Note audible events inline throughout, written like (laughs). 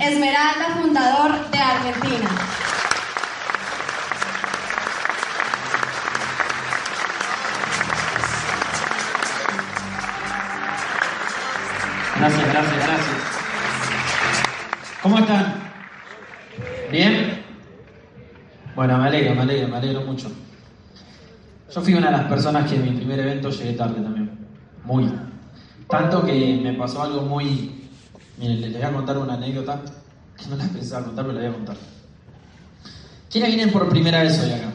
Esmeralda, fundador de Argentina. Gracias, gracias, gracias. ¿Cómo están? ¿Bien? Bueno, me alegro, me alegro, me alegro mucho. Yo fui una de las personas que en mi primer evento llegué tarde también. Muy. Tanto que me pasó algo muy... Miren, les voy a contar una anécdota que no la pensaba contar, pero la voy a contar. ¿Quiénes vienen por primera vez hoy acá?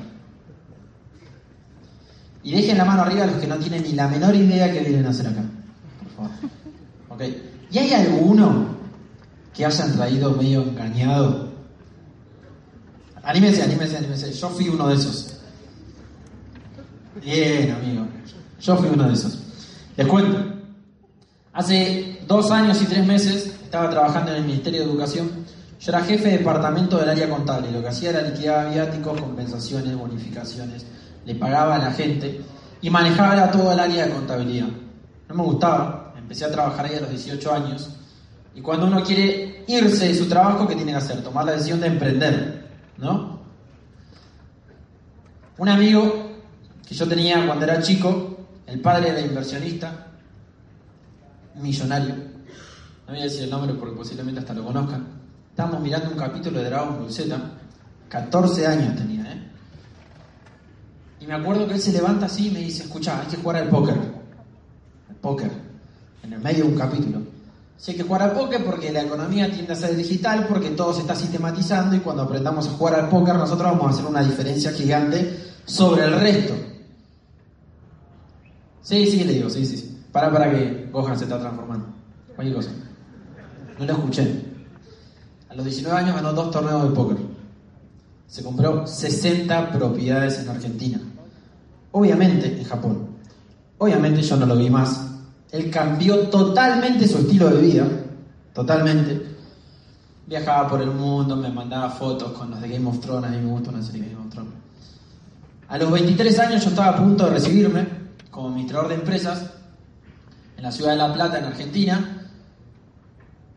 Y dejen la mano arriba a los que no tienen ni la menor idea que vienen a hacer acá. Por favor. ¿Y hay alguno que hayan traído medio engañado? Anímese, anímese, anímese. Yo fui uno de esos. Bien, amigo. Yo fui uno de esos. Les cuento. Hace dos años y tres meses estaba trabajando en el Ministerio de Educación. Yo era jefe de departamento del área contable. Lo que hacía era liquidar viáticos, compensaciones, bonificaciones. Le pagaba a la gente y manejaba todo el área de contabilidad. No me gustaba. Empecé a trabajar ahí a los 18 años. Y cuando uno quiere irse de su trabajo, ¿qué tiene que hacer? Tomar la decisión de emprender, ¿no? Un amigo que yo tenía cuando era chico, el padre era inversionista, millonario. No voy a decir el nombre porque posiblemente hasta lo conozcan. Estábamos mirando un capítulo de Dragon Ball Z, 14 años tenía, ¿eh? Y me acuerdo que él se levanta así y me dice, escucha, hay que jugar al póker. Al póker. En el medio de un capítulo. Si hay que jugar al póker porque la economía tiende a ser digital, porque todo se está sistematizando y cuando aprendamos a jugar al póker nosotros vamos a hacer una diferencia gigante sobre el resto. Sí, sí, le digo, sí, sí, sí. Para, para que Gohan se está transformando. Cualquier cosa. No lo escuché. A los 19 años ganó dos torneos de póker. Se compró 60 propiedades en Argentina. Obviamente en Japón. Obviamente yo no lo vi más. Él cambió totalmente su estilo de vida. Totalmente. Viajaba por el mundo, me mandaba fotos con los de Game of Thrones. A mí me gusta una serie de Game of Thrones. A los 23 años yo estaba a punto de recibirme como administrador de empresas en la ciudad de La Plata, en Argentina.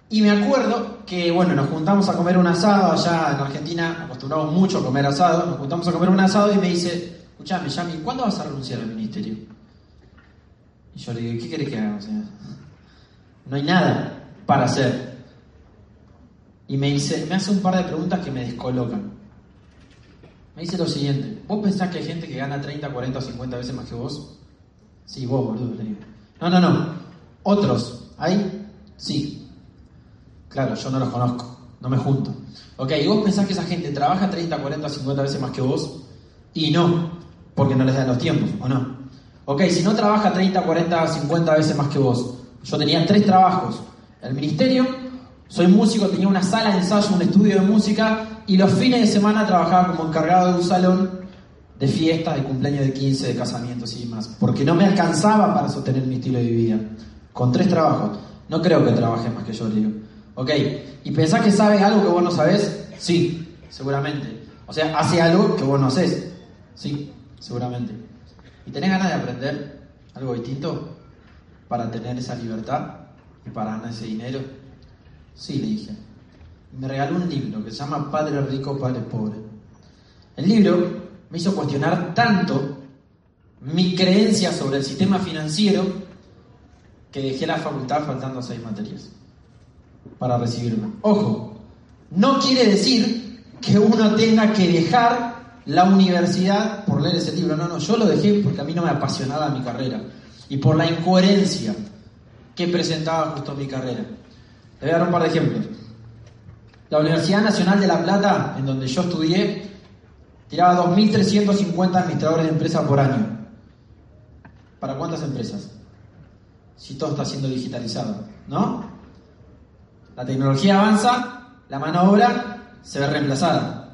Y me acuerdo que, bueno, nos juntamos a comer un asado allá en Argentina, acostumbramos mucho a comer asado, nos juntamos a comer un asado y me dice, escuchame, Yami, ¿cuándo vas a renunciar al ministerio? Y yo le digo, ¿qué querés que haga? O sea, no hay nada para hacer. Y me dice, me hace un par de preguntas que me descolocan. Me dice lo siguiente, ¿vos pensás que hay gente que gana 30, 40 o 50 veces más que vos? Sí, vos, boludo, le digo. No, no, no. Otros, ¿hay? Sí. Claro, yo no los conozco, no me junto. Ok, ¿y vos pensás que esa gente trabaja 30, 40, 50 veces más que vos? Y no, porque no les dan los tiempos, ¿o no? Ok, si no trabaja 30, 40, 50 veces más que vos. Yo tenía tres trabajos. El ministerio, soy músico, tenía una sala de ensayo, un estudio de música y los fines de semana trabajaba como encargado de un salón de fiestas, de cumpleaños de 15, de casamientos y demás. Porque no me alcanzaba para sostener mi estilo de vida. Con tres trabajos. No creo que trabaje más que yo, digo. Ok, ¿y pensás que sabes algo que vos no sabés? Sí, seguramente. O sea, hace algo que vos no haces. Sí, seguramente. ¿Y tenés ganas de aprender algo distinto para tener esa libertad y para ganar ese dinero? Sí, le dije. Me regaló un libro que se llama Padre Rico, Padre Pobre. El libro me hizo cuestionar tanto mi creencia sobre el sistema financiero que dejé la facultad faltando seis materias para recibirme. Ojo, no quiere decir que uno tenga que dejar la universidad por leer ese libro. No, no, yo lo dejé porque a mí no me apasionaba mi carrera y por la incoherencia que presentaba justo mi carrera. Le voy a dar un par de ejemplos. La Universidad Nacional de La Plata, en donde yo estudié, tiraba 2.350 administradores de empresas por año. ¿Para cuántas empresas? Si todo está siendo digitalizado, ¿no? La tecnología avanza, la mano obra se ve reemplazada.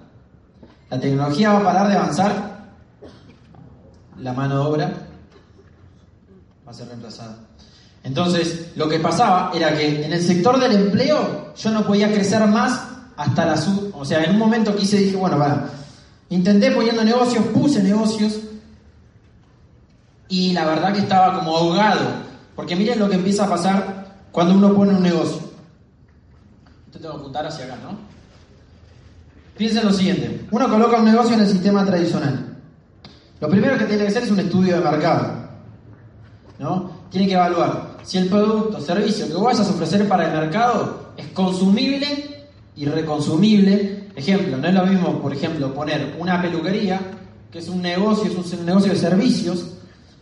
La tecnología va a parar de avanzar, la mano obra va a ser reemplazada. Entonces, lo que pasaba era que en el sector del empleo yo no podía crecer más hasta la sub. O sea, en un momento quise, dije, bueno, para. Intenté poniendo negocios, puse negocios. Y la verdad que estaba como ahogado. Porque miren lo que empieza a pasar cuando uno pone un negocio. Esto tengo que apuntar hacia acá, ¿no? Piensen lo siguiente. Uno coloca un negocio en el sistema tradicional. Lo primero que tiene que hacer es un estudio de mercado. ¿no? Tiene que evaluar si el producto o servicio que vayas a ofrecer para el mercado es consumible y reconsumible. Ejemplo, no es lo mismo, por ejemplo, poner una peluquería, que es un negocio, es un negocio de servicios,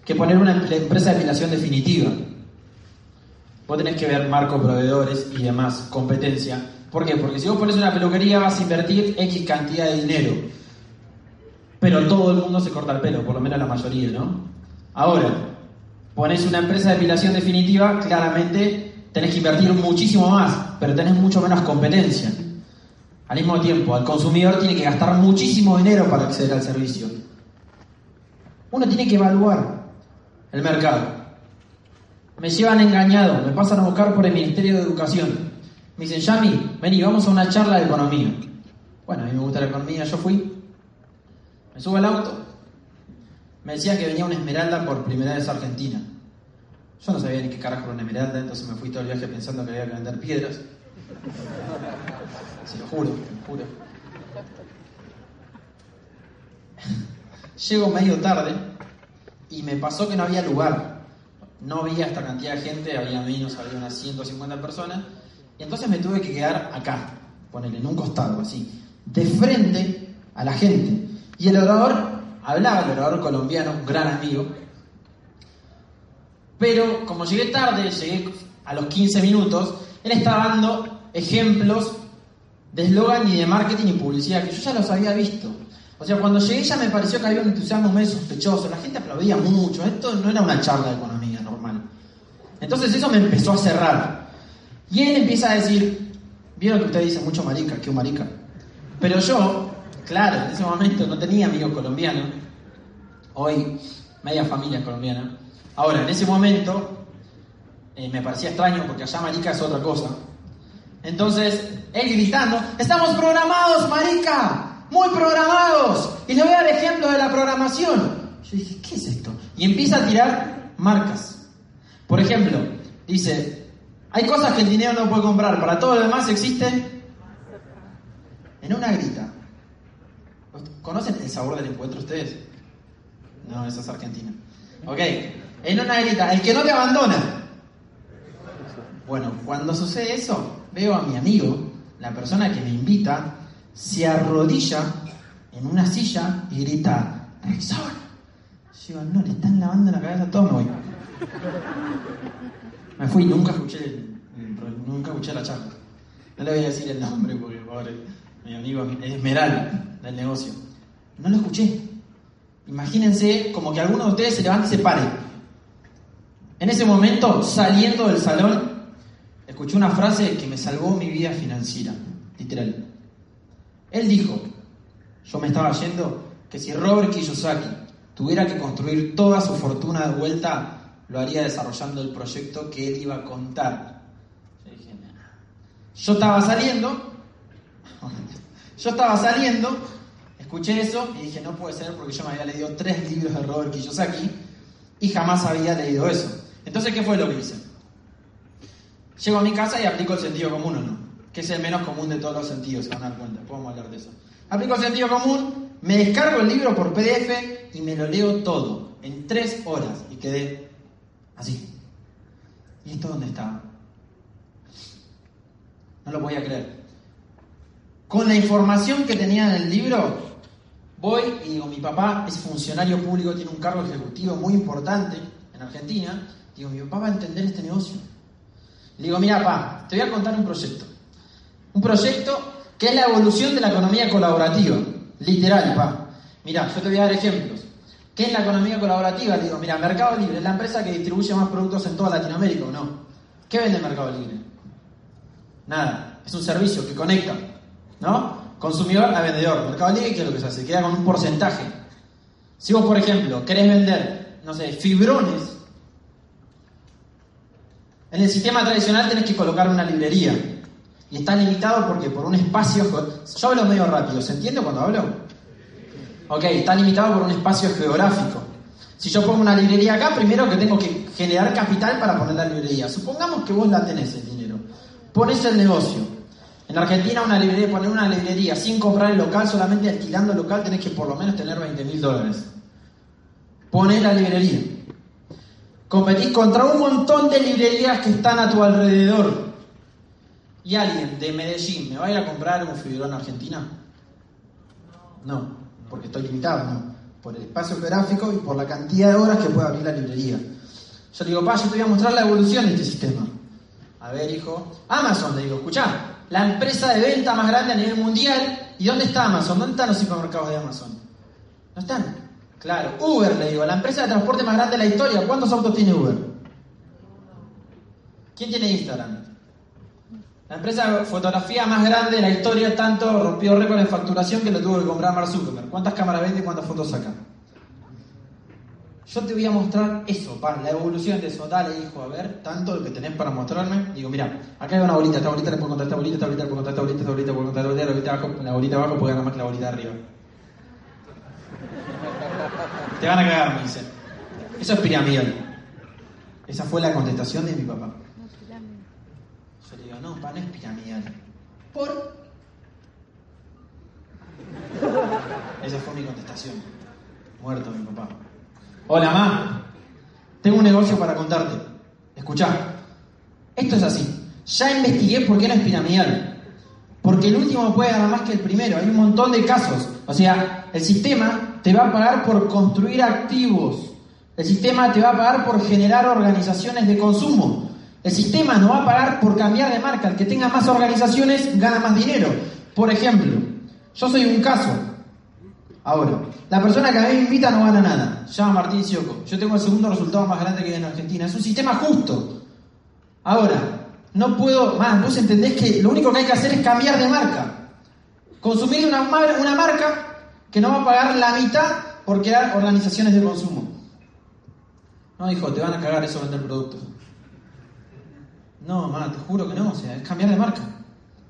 que poner una empresa de depilación definitiva. Vos tenés que ver marco proveedores y demás, competencia. ¿Por qué? Porque si vos pones una peluquería vas a invertir X cantidad de dinero. Pero todo el mundo se corta el pelo, por lo menos la mayoría, ¿no? Ahora, pones una empresa de depilación definitiva, claramente tenés que invertir muchísimo más, pero tenés mucho menos competencia. Al mismo tiempo, el consumidor tiene que gastar muchísimo dinero para acceder al servicio. Uno tiene que evaluar el mercado. Me llevan engañado, me pasan a buscar por el Ministerio de Educación. Me dicen, Yami, vení, vamos a una charla de economía. Bueno, a mí me gusta la economía, yo fui. Me subo al auto. Me decían que venía una esmeralda por primera vez a Argentina. Yo no sabía ni qué carajo era una esmeralda, entonces me fui todo el viaje pensando que había que vender piedras. Lo juro, juro. Llego medio tarde y me pasó que no había lugar no había esta cantidad de gente, había menos, había unas 150 personas, y entonces me tuve que quedar acá, ponerle en un costado, así, de frente a la gente. Y el orador hablaba, el orador colombiano, un gran amigo, pero como llegué tarde, llegué a los 15 minutos, él estaba dando ejemplos de eslogan y de marketing y publicidad que yo ya los había visto. O sea, cuando llegué ya me pareció que había un entusiasmo medio sospechoso, la gente aplaudía mucho, esto no era una charla de economía normal. Entonces eso me empezó a cerrar. Y él empieza a decir, vieron que usted dice mucho marica, que un marica. Pero yo, claro, en ese momento no tenía amigos colombianos, hoy media familia colombiana. Ahora, en ese momento eh, me parecía extraño porque allá marica es otra cosa. Entonces, él gritando, estamos programados, marica, muy programados. Y le voy a dar ejemplo de la programación. Yo dije, ¿qué es esto? Y empieza a tirar marcas. Por ejemplo, dice, hay cosas que el dinero no puede comprar, para todo lo demás existe en una grita. ¿Conocen el sabor del encuentro ustedes? No, esa es Argentina. Ok, en una grita, el que no te abandona. Bueno, cuando sucede eso, veo a mi amigo, la persona que me invita, se arrodilla en una silla y grita, Rexon. Yo digo, no, le están lavando la cabeza a todos, me. Me fui, nunca escuché, nunca escuché la charla. No le voy a decir el nombre porque pobre, mi amigo Esmeral del negocio. No lo escuché. Imagínense como que alguno de ustedes se levante y se pare. En ese momento, saliendo del salón, escuché una frase que me salvó mi vida financiera, literal. Él dijo, yo me estaba yendo, que si Robert Kiyosaki tuviera que construir toda su fortuna de vuelta, lo haría desarrollando el proyecto que él iba a contar. Yo dije, yo estaba saliendo, (laughs) yo estaba saliendo, escuché eso y dije, no puede ser porque yo me había leído tres libros de Robert Kiyosaki y jamás había leído eso. Entonces, ¿qué fue lo que hice? Llego a mi casa y aplico el sentido común o no que es el menos común de todos los sentidos, se van a dar cuenta, podemos hablar de eso. Aplico el sentido común, me descargo el libro por PDF y me lo leo todo, en tres horas, y quedé así. ¿Y esto dónde estaba? No lo voy a creer. Con la información que tenía en el libro, voy y digo, mi papá es funcionario público, tiene un cargo ejecutivo muy importante en Argentina. Digo, mi papá va a entender este negocio. Le digo, mira, papá, te voy a contar un proyecto. Un proyecto que es la evolución de la economía colaborativa. Literal, pa. Mira, yo te voy a dar ejemplos. ¿Qué es la economía colaborativa? digo, mira, Mercado Libre es la empresa que distribuye más productos en toda Latinoamérica, ¿o no? ¿Qué vende Mercado Libre? Nada. Es un servicio que conecta, ¿no? Consumidor a vendedor. Mercado Libre, ¿qué es lo que se hace? Queda con un porcentaje. Si vos, por ejemplo, querés vender, no sé, fibrones, en el sistema tradicional tenés que colocar una librería. Y está limitado porque por un espacio... Yo hablo medio rápido, ¿se entiende cuando hablo? Ok, está limitado por un espacio geográfico. Si yo pongo una librería acá, primero que tengo que generar capital para poner la librería. Supongamos que vos la tenés el dinero. Pones el negocio. En Argentina una librería, poner una librería sin comprar el local, solamente alquilando el local tenés que por lo menos tener 20 mil dólares. Poné la librería. Competís contra un montón de librerías que están a tu alrededor. ¿Y alguien de Medellín me va a ir a comprar un fibrón Argentina? No, porque estoy limitado, no. Por el espacio geográfico y por la cantidad de horas que puede abrir la librería. Yo le digo, pa, yo te voy a mostrar la evolución de este sistema. A ver, hijo. Amazon, le digo, escuchá, la empresa de venta más grande a nivel mundial. ¿Y dónde está Amazon? ¿Dónde están los supermercados de Amazon? No están. Claro. Uber, le digo, la empresa de transporte más grande de la historia. ¿Cuántos autos tiene Uber? ¿Quién tiene Instagram? La empresa de fotografía más grande de la historia, tanto rompió récord de facturación que lo tuvo que comprar Mark Zuckerberg. ¿Cuántas cámaras vende y cuántas fotos saca? Yo te voy a mostrar eso, pa, la evolución de eso. Dale, hijo, a ver, tanto lo que tenés para mostrarme. Digo, mira, acá hay una bolita, esta bolita le puedo contar esta bolita, esta bolita le puedo contar esta bolita, esta bolita le puedo contar esta bolita, la bolita abajo, la bolita abajo puede ganar más que la bolita arriba. Te van a cagar, me dice. Eso es piramidal. Esa fue la contestación de mi papá. Yo le digo, no, pa, no es piramidal. ¿Por? Esa fue mi contestación. Muerto mi papá. Hola, ma. Tengo un negocio para contarte. Escuchá. Esto es así. Ya investigué por qué no es piramidal. Porque el último puede ganar más que el primero. Hay un montón de casos. O sea, el sistema te va a pagar por construir activos. El sistema te va a pagar por generar organizaciones de consumo. El sistema no va a pagar por cambiar de marca. El que tenga más organizaciones gana más dinero. Por ejemplo, yo soy un caso. Ahora, la persona que a mí me invita no gana nada. Se llama Martín Sioco. Yo tengo el segundo resultado más grande que hay en Argentina. Es un sistema justo. Ahora, no puedo más. Vos entendés que lo único que hay que hacer es cambiar de marca. Consumir una, una marca que no va a pagar la mitad por crear organizaciones de consumo. No, hijo, te van a cagar eso vender productos. No, mamá, te juro que no. O sea, es cambiar de marca.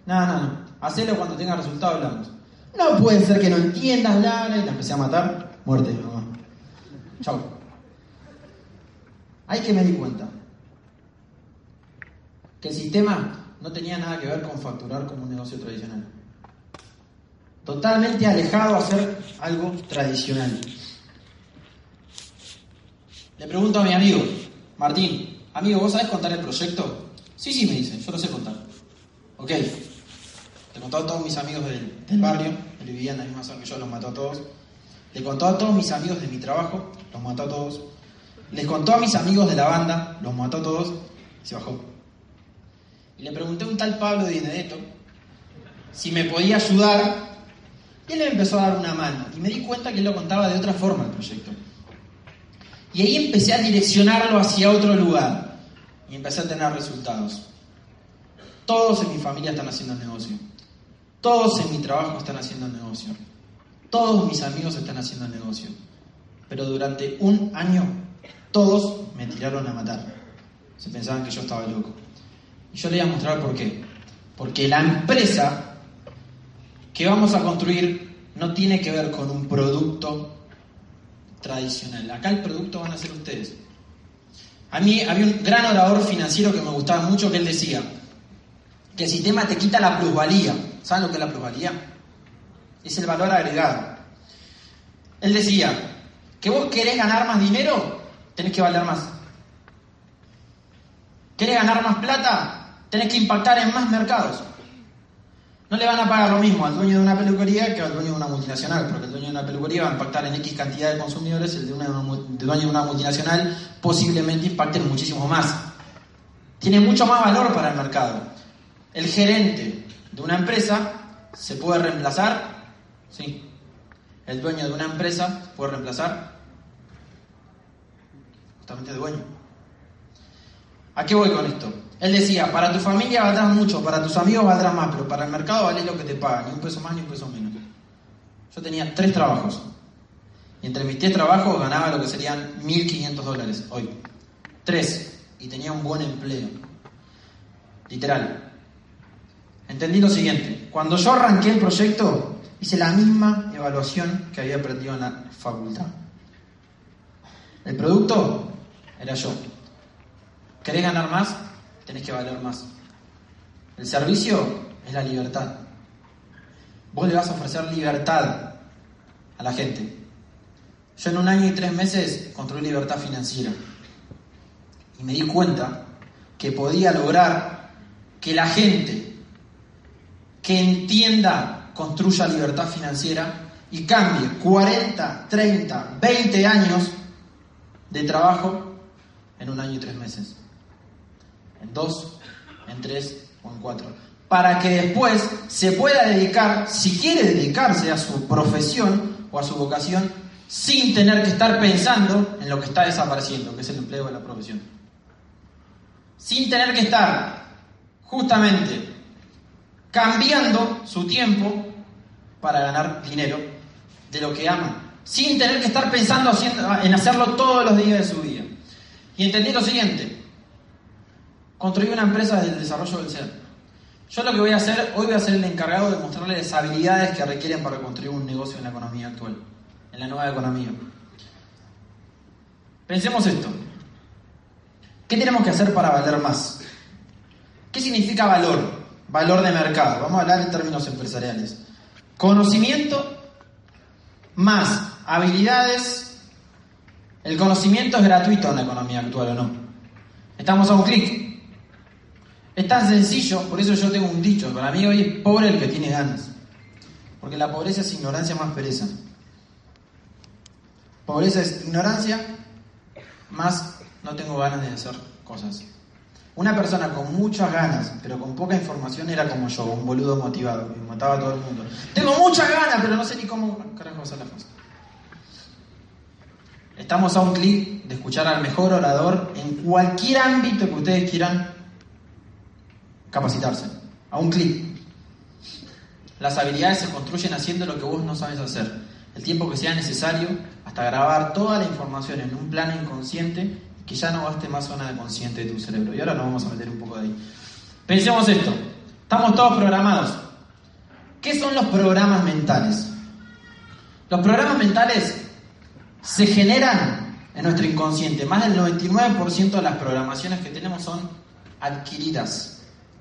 No, no, no. Hacelo cuando tenga resultado hablamos. No puede ser que no entiendas, bla, bla, y la empecé a matar. Muerte, mamá. Chau. Hay que me di cuenta que el sistema no tenía nada que ver con facturar como un negocio tradicional. Totalmente alejado a hacer algo tradicional. Le pregunto a mi amigo, Martín, amigo, ¿vos sabés contar el proyecto? Sí, sí, me dice, yo lo sé contar. Ok, le contó a todos mis amigos del, del barrio, él vivía en la misma zona que yo, los mató a todos. Le contó a todos mis amigos de mi trabajo, los mató a todos. Les contó a mis amigos de la banda, los mató a todos y se bajó. Y le pregunté a un tal Pablo de Benedetto si me podía ayudar. Y él me empezó a dar una mano. Y me di cuenta que él lo contaba de otra forma el proyecto. Y ahí empecé a direccionarlo hacia otro lugar. Y empecé a tener resultados. Todos en mi familia están haciendo negocio. Todos en mi trabajo están haciendo negocio. Todos mis amigos están haciendo negocio. Pero durante un año todos me tiraron a matar. Se pensaban que yo estaba loco. Y yo le voy a mostrar por qué. Porque la empresa que vamos a construir no tiene que ver con un producto tradicional. Acá el producto van a ser ustedes. A mí había un gran orador financiero que me gustaba mucho que él decía que el sistema te quita la plusvalía. ¿Saben lo que es la plusvalía? Es el valor agregado. Él decía que vos querés ganar más dinero, tenés que valer más. ¿Querés ganar más plata? Tenés que impactar en más mercados. No le van a pagar lo mismo al dueño de una peluquería que al dueño de una multinacional, porque el dueño de una peluquería va a impactar en X cantidad de consumidores, el de dueño de una multinacional posiblemente impacte muchísimo más. Tiene mucho más valor para el mercado. El gerente de una empresa se puede reemplazar, sí. El dueño de una empresa puede reemplazar justamente el dueño. ¿A qué voy con esto? Él decía, para tu familia valdrás mucho, para tus amigos valdrás más, pero para el mercado vale lo que te pagan, ni un peso más ni un peso menos. Yo tenía tres trabajos. Y entre mis tres trabajos ganaba lo que serían 1.500 dólares hoy. Tres. Y tenía un buen empleo. Literal. Entendí lo siguiente. Cuando yo arranqué el proyecto, hice la misma evaluación que había aprendido en la facultad. El producto era yo. ¿Querés ganar más? Tenés que valer más. El servicio es la libertad. Vos le vas a ofrecer libertad a la gente. Yo en un año y tres meses construí libertad financiera y me di cuenta que podía lograr que la gente que entienda construya libertad financiera y cambie 40, 30, 20 años de trabajo en un año y tres meses. En dos, en tres o en cuatro. Para que después se pueda dedicar, si quiere dedicarse a su profesión o a su vocación, sin tener que estar pensando en lo que está desapareciendo, que es el empleo de la profesión. Sin tener que estar justamente cambiando su tiempo para ganar dinero de lo que ama, sin tener que estar pensando en hacerlo todos los días de su vida. Y entendí lo siguiente, construí una empresa del desarrollo del ser. Yo lo que voy a hacer, hoy voy a ser el encargado de mostrarles las habilidades que requieren para construir un negocio en la economía actual, en la nueva economía. Pensemos esto. ¿Qué tenemos que hacer para valer más? ¿Qué significa valor? Valor de mercado. Vamos a hablar en términos empresariales. Conocimiento más habilidades. El conocimiento es gratuito en la economía actual, ¿o no? Estamos a un clic. Es tan sencillo, por eso yo tengo un dicho. Para mí hoy es pobre el que tiene ganas. Porque la pobreza es ignorancia más pereza. Pobreza es ignorancia más no tengo ganas de hacer cosas. Una persona con muchas ganas, pero con poca información, era como yo, un boludo motivado, que mataba a todo el mundo. Tengo muchas ganas, pero no sé ni cómo carajo hacer las cosas. Estamos a un clic de escuchar al mejor orador en cualquier ámbito que ustedes quieran capacitarse. A un clic. Las habilidades se construyen haciendo lo que vos no sabes hacer. El tiempo que sea necesario hasta grabar toda la información en un plano inconsciente que ya no gaste más zona de consciente de tu cerebro. Y ahora nos vamos a meter un poco de ahí. Pensemos esto. Estamos todos programados. ¿Qué son los programas mentales? Los programas mentales se generan en nuestro inconsciente. Más del 99% de las programaciones que tenemos son adquiridas.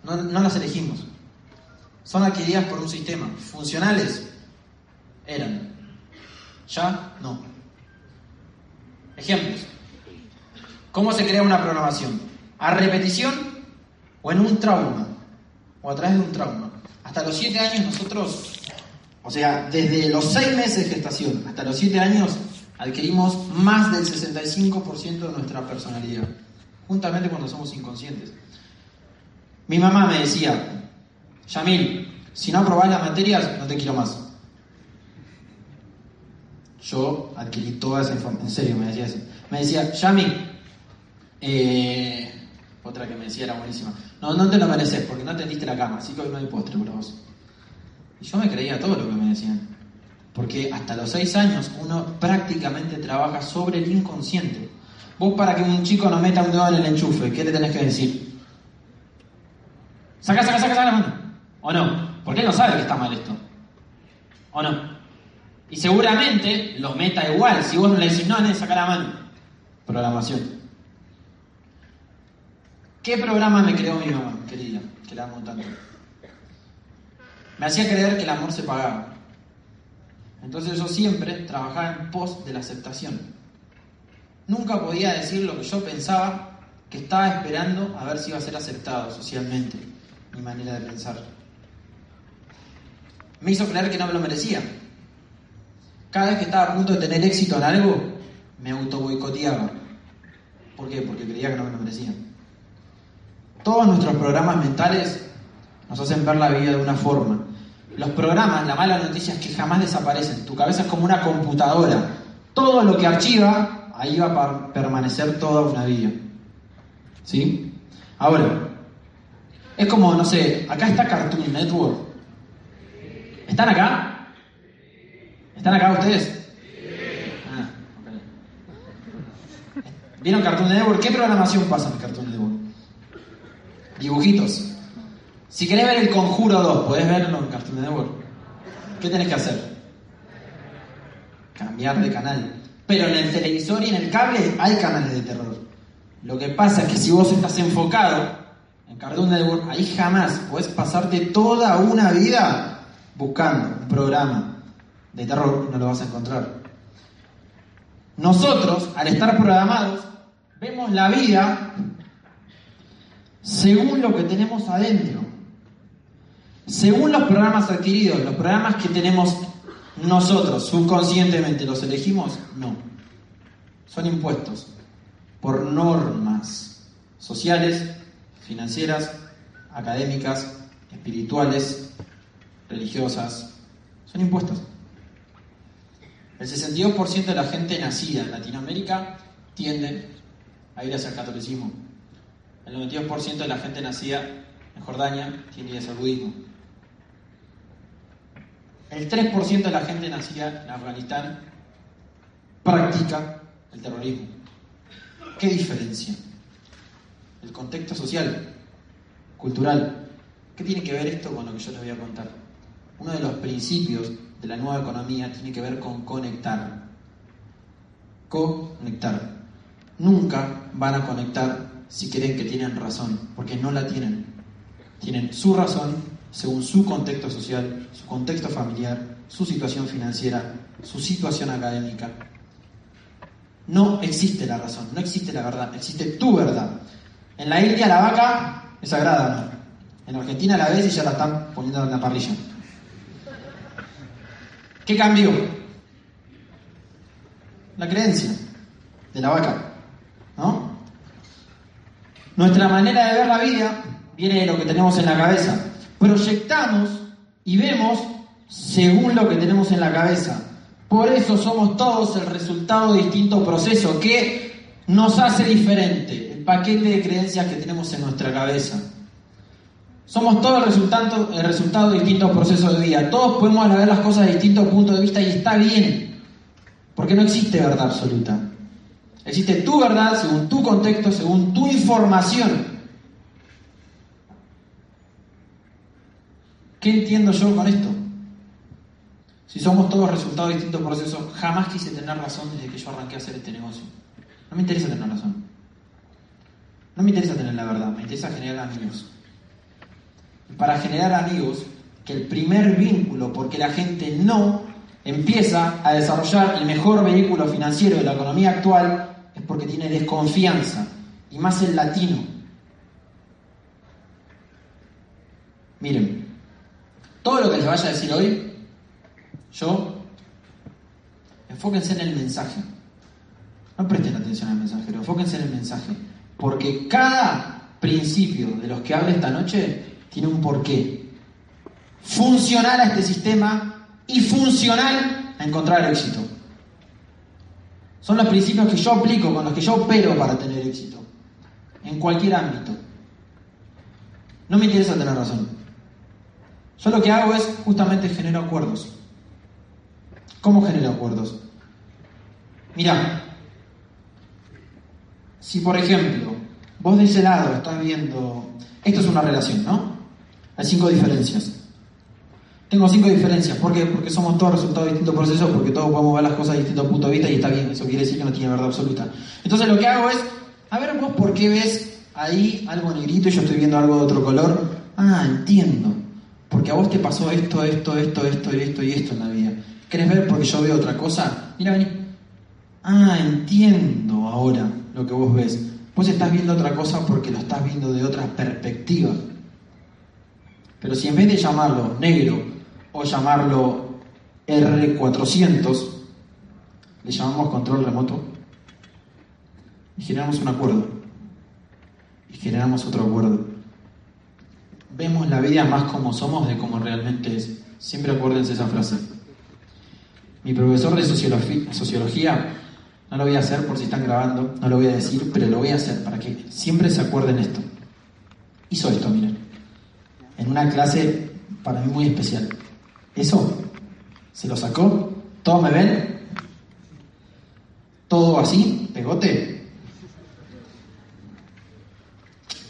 No, las elegimos. Son adquiridas por un sistema. Funcionales eran. Ya no. Ejemplos. ¿Cómo se crea una programación? ¿A repetición o en un trauma? O a través de un trauma. Hasta los 7 años nosotros, o sea, desde los 6 meses de gestación hasta los 7 años, adquirimos más del 65% de nuestra personalidad, juntamente cuando somos inconscientes. Mi mamá me decía, Yamil, si no aprobás las materias, no te quiero más. Yo adquirí toda esa información, en serio me decía eso. Me decía, Yamil, eh, otra que me decía era buenísima. No, no te lo mereces porque no atendiste la cama, así que hoy no hay postre para vos. Y yo me creía todo lo que me decían. Porque hasta los seis años uno prácticamente trabaja sobre el inconsciente. Vos para que un chico no meta un dedo en el enchufe, ¿qué le tenés que decir? Saca, saca, saca, saca la mano. ¿O no? Porque él no sabe que está mal esto. ¿O no? Y seguramente los meta igual. Si vos no le decís, no, saca la mano. Programación. ¿Qué programa me creó mi mamá, querida, que la amo tanto? Me hacía creer que el amor se pagaba. Entonces yo siempre trabajaba en pos de la aceptación. Nunca podía decir lo que yo pensaba que estaba esperando a ver si iba a ser aceptado socialmente, mi manera de pensar. Me hizo creer que no me lo merecía. Cada vez que estaba a punto de tener éxito en algo, me auto boicoteaba. ¿Por qué? Porque creía que no me lo merecía. Todos nuestros programas mentales nos hacen ver la vida de una forma. Los programas, la mala noticia es que jamás desaparecen. Tu cabeza es como una computadora. Todo lo que archiva, ahí va a permanecer toda una vida. ¿Sí? Ahora, es como, no sé, acá está Cartoon Network. ¿Están acá? ¿Están acá ustedes? Ah, ¿Vieron Cartoon Network? ¿Qué programación pasa en Cartoon Network? Dibujitos. Si querés ver el Conjuro 2, ¿podés verlo en Cartoon Network? ¿Qué tenés que hacer? Cambiar de canal. Pero en el televisor y en el cable hay canales de terror. Lo que pasa es que si vos estás enfocado en Cartoon Network, ahí jamás puedes pasarte toda una vida buscando un programa de terror no lo vas a encontrar. Nosotros, al estar programados, vemos la vida según lo que tenemos adentro, según los programas adquiridos, los programas que tenemos nosotros subconscientemente, ¿los elegimos? No. Son impuestos por normas sociales, financieras, académicas, espirituales, religiosas. Son impuestos. El 62% de la gente nacida en Latinoamérica tiende a ir hacia el catolicismo. El 92% de la gente nacida en Jordania tiende a ir hacia el budismo. El 3% de la gente nacida en Afganistán practica el terrorismo. ¿Qué diferencia? El contexto social, cultural. ¿Qué tiene que ver esto con lo que yo les voy a contar? Uno de los principios de la nueva economía tiene que ver con conectar. Conectar. Nunca van a conectar si creen que tienen razón, porque no la tienen. Tienen su razón según su contexto social, su contexto familiar, su situación financiera, su situación académica. No existe la razón, no existe la verdad, existe tu verdad. En la India la vaca es sagrada. En Argentina la ves y ya la están poniendo en la parrilla. ¿Qué cambió? La creencia de la vaca, ¿no? Nuestra manera de ver la vida viene de lo que tenemos en la cabeza. Proyectamos y vemos según lo que tenemos en la cabeza. Por eso somos todos el resultado de distintos procesos que nos hace diferente, paquete de creencias que tenemos en nuestra cabeza. Somos todos el resultado, el resultado de distintos procesos de vida. Todos podemos ver las cosas de distintos puntos de vista y está bien, porque no existe verdad absoluta. Existe tu verdad según tu contexto, según tu información. ¿Qué entiendo yo con esto? Si somos todos resultados de distintos procesos, jamás quise tener razón desde que yo arranqué a hacer este negocio. No me interesa tener razón. No me interesa tener la verdad, me interesa generar amigos. Y para generar amigos, que el primer vínculo, porque la gente no empieza a desarrollar el mejor vehículo financiero de la economía actual, es porque tiene desconfianza, y más el latino. Miren, todo lo que les vaya a decir hoy, yo, enfóquense en el mensaje. No presten atención al mensaje, enfóquense en el mensaje. Porque cada principio de los que hablo esta noche tiene un porqué. Funcional a este sistema y funcional a encontrar éxito. Son los principios que yo aplico, con los que yo opero para tener éxito. En cualquier ámbito. No me interesa tener razón. Yo lo que hago es justamente genero acuerdos. ¿Cómo genero acuerdos? Mira, si por ejemplo vos de ese lado estás viendo, esto es una relación, ¿no? Hay cinco diferencias. Tengo cinco diferencias. ¿Por qué? Porque somos todos resultados de distintos procesos, porque todos podemos ver las cosas de distintos puntos de vista y está bien. Eso quiere decir que no tiene verdad absoluta. Entonces lo que hago es, a ver vos por qué ves ahí algo negrito y yo estoy viendo algo de otro color. Ah, entiendo. Porque a vos te pasó esto, esto, esto, esto y esto y esto en la vida. ¿Querés ver porque yo veo otra cosa? Mira, vení. Ah, entiendo ahora lo que vos ves. Vos estás viendo otra cosa porque lo estás viendo de otra perspectiva. Pero si en vez de llamarlo negro o llamarlo R400, le llamamos control remoto y generamos un acuerdo. Y generamos otro acuerdo. Vemos la vida más como somos de como realmente es. Siempre acuérdense esa frase. Mi profesor de sociología, no lo voy a hacer por si están grabando, no lo voy a decir, pero lo voy a hacer para que siempre se acuerden esto. Hizo esto, miren en una clase para mí muy especial. Eso se lo sacó. ¿Todos me ven? ¿Todo así? ¿Pegote?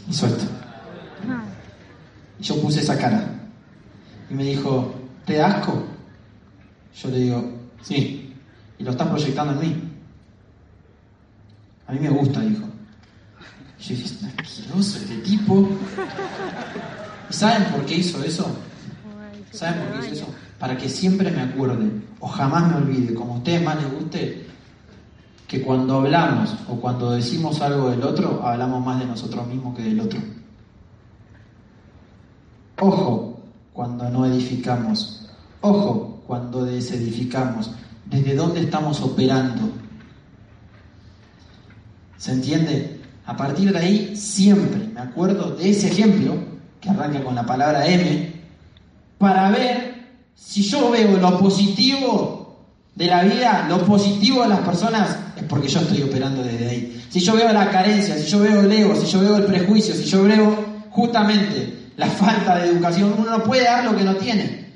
Hizo esto. Y yo puse esa cara. Y me dijo, ¿te asco? Yo le digo, sí. Y lo estás proyectando en mí. A mí me gusta, dijo. Yo dije, es asqueroso este tipo. ¿Y saben por qué hizo eso? ¿Saben por qué hizo eso? Para que siempre me acuerde, o jamás me olvide, como a ustedes más les guste, que cuando hablamos o cuando decimos algo del otro, hablamos más de nosotros mismos que del otro. Ojo cuando no edificamos. Ojo cuando desedificamos. ¿Desde dónde estamos operando? ¿Se entiende? A partir de ahí, siempre me acuerdo de ese ejemplo, que arranca con la palabra M, para ver si yo veo lo positivo de la vida, lo positivo de las personas, es porque yo estoy operando desde ahí. Si yo veo la carencia, si yo veo el ego, si yo veo el prejuicio, si yo veo justamente la falta de educación, uno no puede dar lo que no tiene.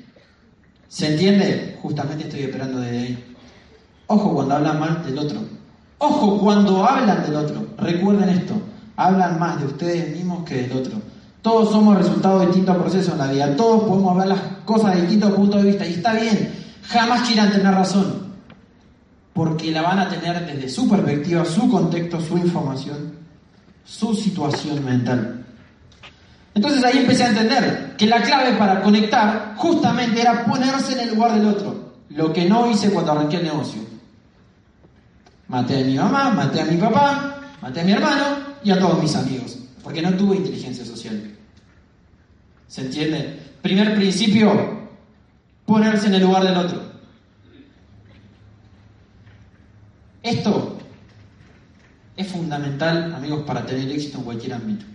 ¿Se entiende? Justamente estoy operando desde ahí. Ojo cuando hablan mal del otro. Ojo cuando hablan del otro. Recuerden esto. Hablan más de ustedes mismos que del otro. Todos somos resultado de distintos procesos en la vida. Todos podemos ver las cosas de distintos puntos de vista. Y está bien. Jamás quieran tener razón. Porque la van a tener desde su perspectiva, su contexto, su información, su situación mental. Entonces ahí empecé a entender que la clave para conectar justamente era ponerse en el lugar del otro. Lo que no hice cuando arranqué el negocio. Maté a mi mamá, maté a mi papá, maté a mi hermano y a todos mis amigos. Porque no tuve inteligencia social. ¿Se entiende? Primer principio, ponerse en el lugar del otro. Esto es fundamental, amigos, para tener éxito en cualquier ámbito.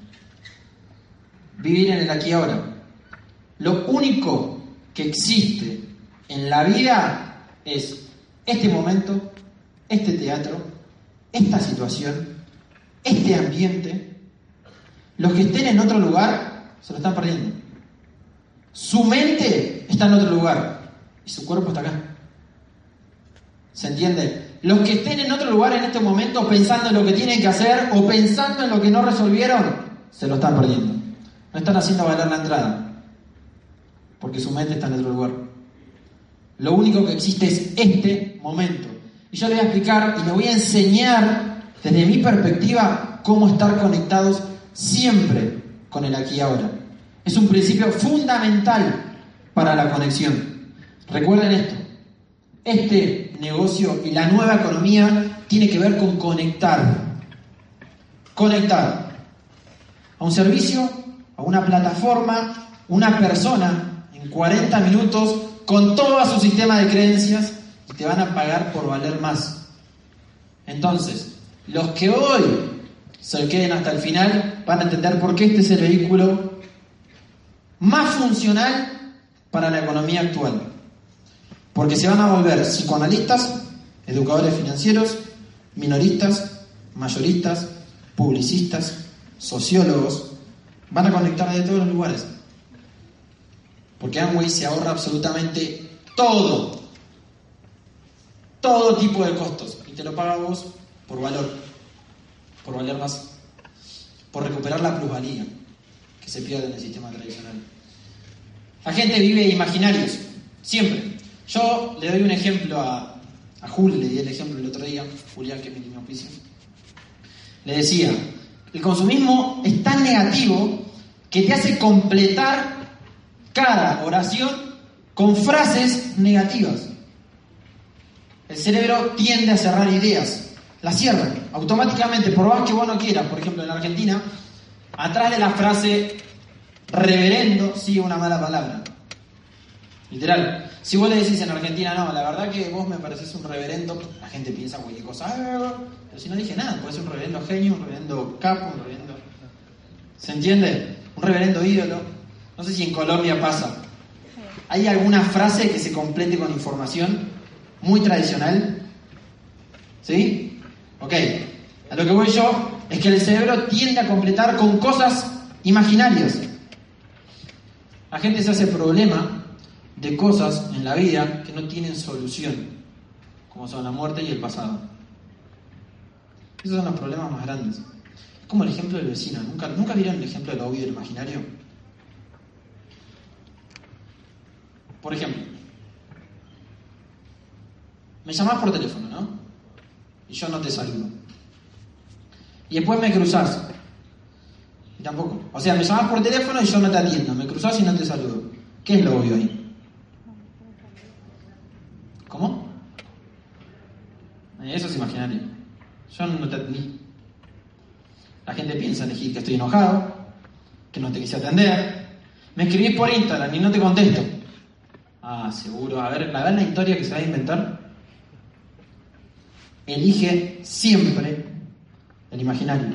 Vivir en el aquí y ahora. Lo único que existe en la vida es este momento, este teatro, esta situación, este ambiente. Los que estén en otro lugar se lo están perdiendo. Su mente está en otro lugar y su cuerpo está acá. ¿Se entiende? Los que estén en otro lugar en este momento pensando en lo que tienen que hacer o pensando en lo que no resolvieron, se lo están perdiendo. No están haciendo valer la entrada, porque su mente está en otro lugar. Lo único que existe es este momento. Y yo le voy a explicar y le voy a enseñar desde mi perspectiva cómo estar conectados siempre con el aquí y ahora. Es un principio fundamental para la conexión. Recuerden esto. Este negocio y la nueva economía tiene que ver con conectar. Conectar a un servicio, a una plataforma, una persona en 40 minutos con todo su sistema de creencias te van a pagar por valer más. Entonces, los que hoy se queden hasta el final van a entender por qué este es el vehículo más funcional para la economía actual. Porque se van a volver psicoanalistas, educadores financieros, minoristas, mayoristas, publicistas, sociólogos, van a conectar de todos los lugares. Porque Amway se ahorra absolutamente todo. Todo tipo de costos. Y te lo paga vos por valor. Por valer más. Por recuperar la plusvalía que se pierde en el sistema tradicional. La gente vive imaginarios. Siempre. Yo le doy un ejemplo a, a Jul, le di el ejemplo el otro día, Julián, que es mi auspicio. Le decía, el consumismo es tan negativo que te hace completar cada oración con frases negativas. El cerebro tiende a cerrar ideas, las cierra automáticamente, por más que vos no quieras. Por ejemplo, en Argentina, atrás de la frase reverendo sigue una mala palabra. Literal. Si vos le decís en Argentina, no, la verdad que vos me pareces un reverendo, la gente piensa cualquier cosa. Ah, pero si no dije nada, puede ser un reverendo genio, un reverendo capo, un reverendo. ¿Se entiende? Un reverendo ídolo. No sé si en Colombia pasa. ¿Hay alguna frase que se complete con información muy tradicional? ¿Sí? Ok. A lo que voy yo es que el cerebro tiende a completar con cosas imaginarias. La gente se hace problema de cosas en la vida que no tienen solución, como son la muerte y el pasado. Esos son los problemas más grandes. Es como el ejemplo del vecino. ¿Nunca, ¿nunca vieron el ejemplo del obvio y del imaginario? Por ejemplo, me llamás por teléfono, ¿no? Y yo no te saludo. Y después me cruzás tampoco. O sea, me llamas por teléfono y yo no te atiendo. Me cruzás y no te saludo. ¿Qué es lo obvio ahí? ¿Cómo? Eh, Eso es imaginario. Yo no te atendí. La gente piensa elegir que estoy enojado, que no te quise atender. Me escribís por Instagram y no te contesto. Ah, seguro. A ver, la verdad la historia que se va a inventar. Elige siempre el imaginario.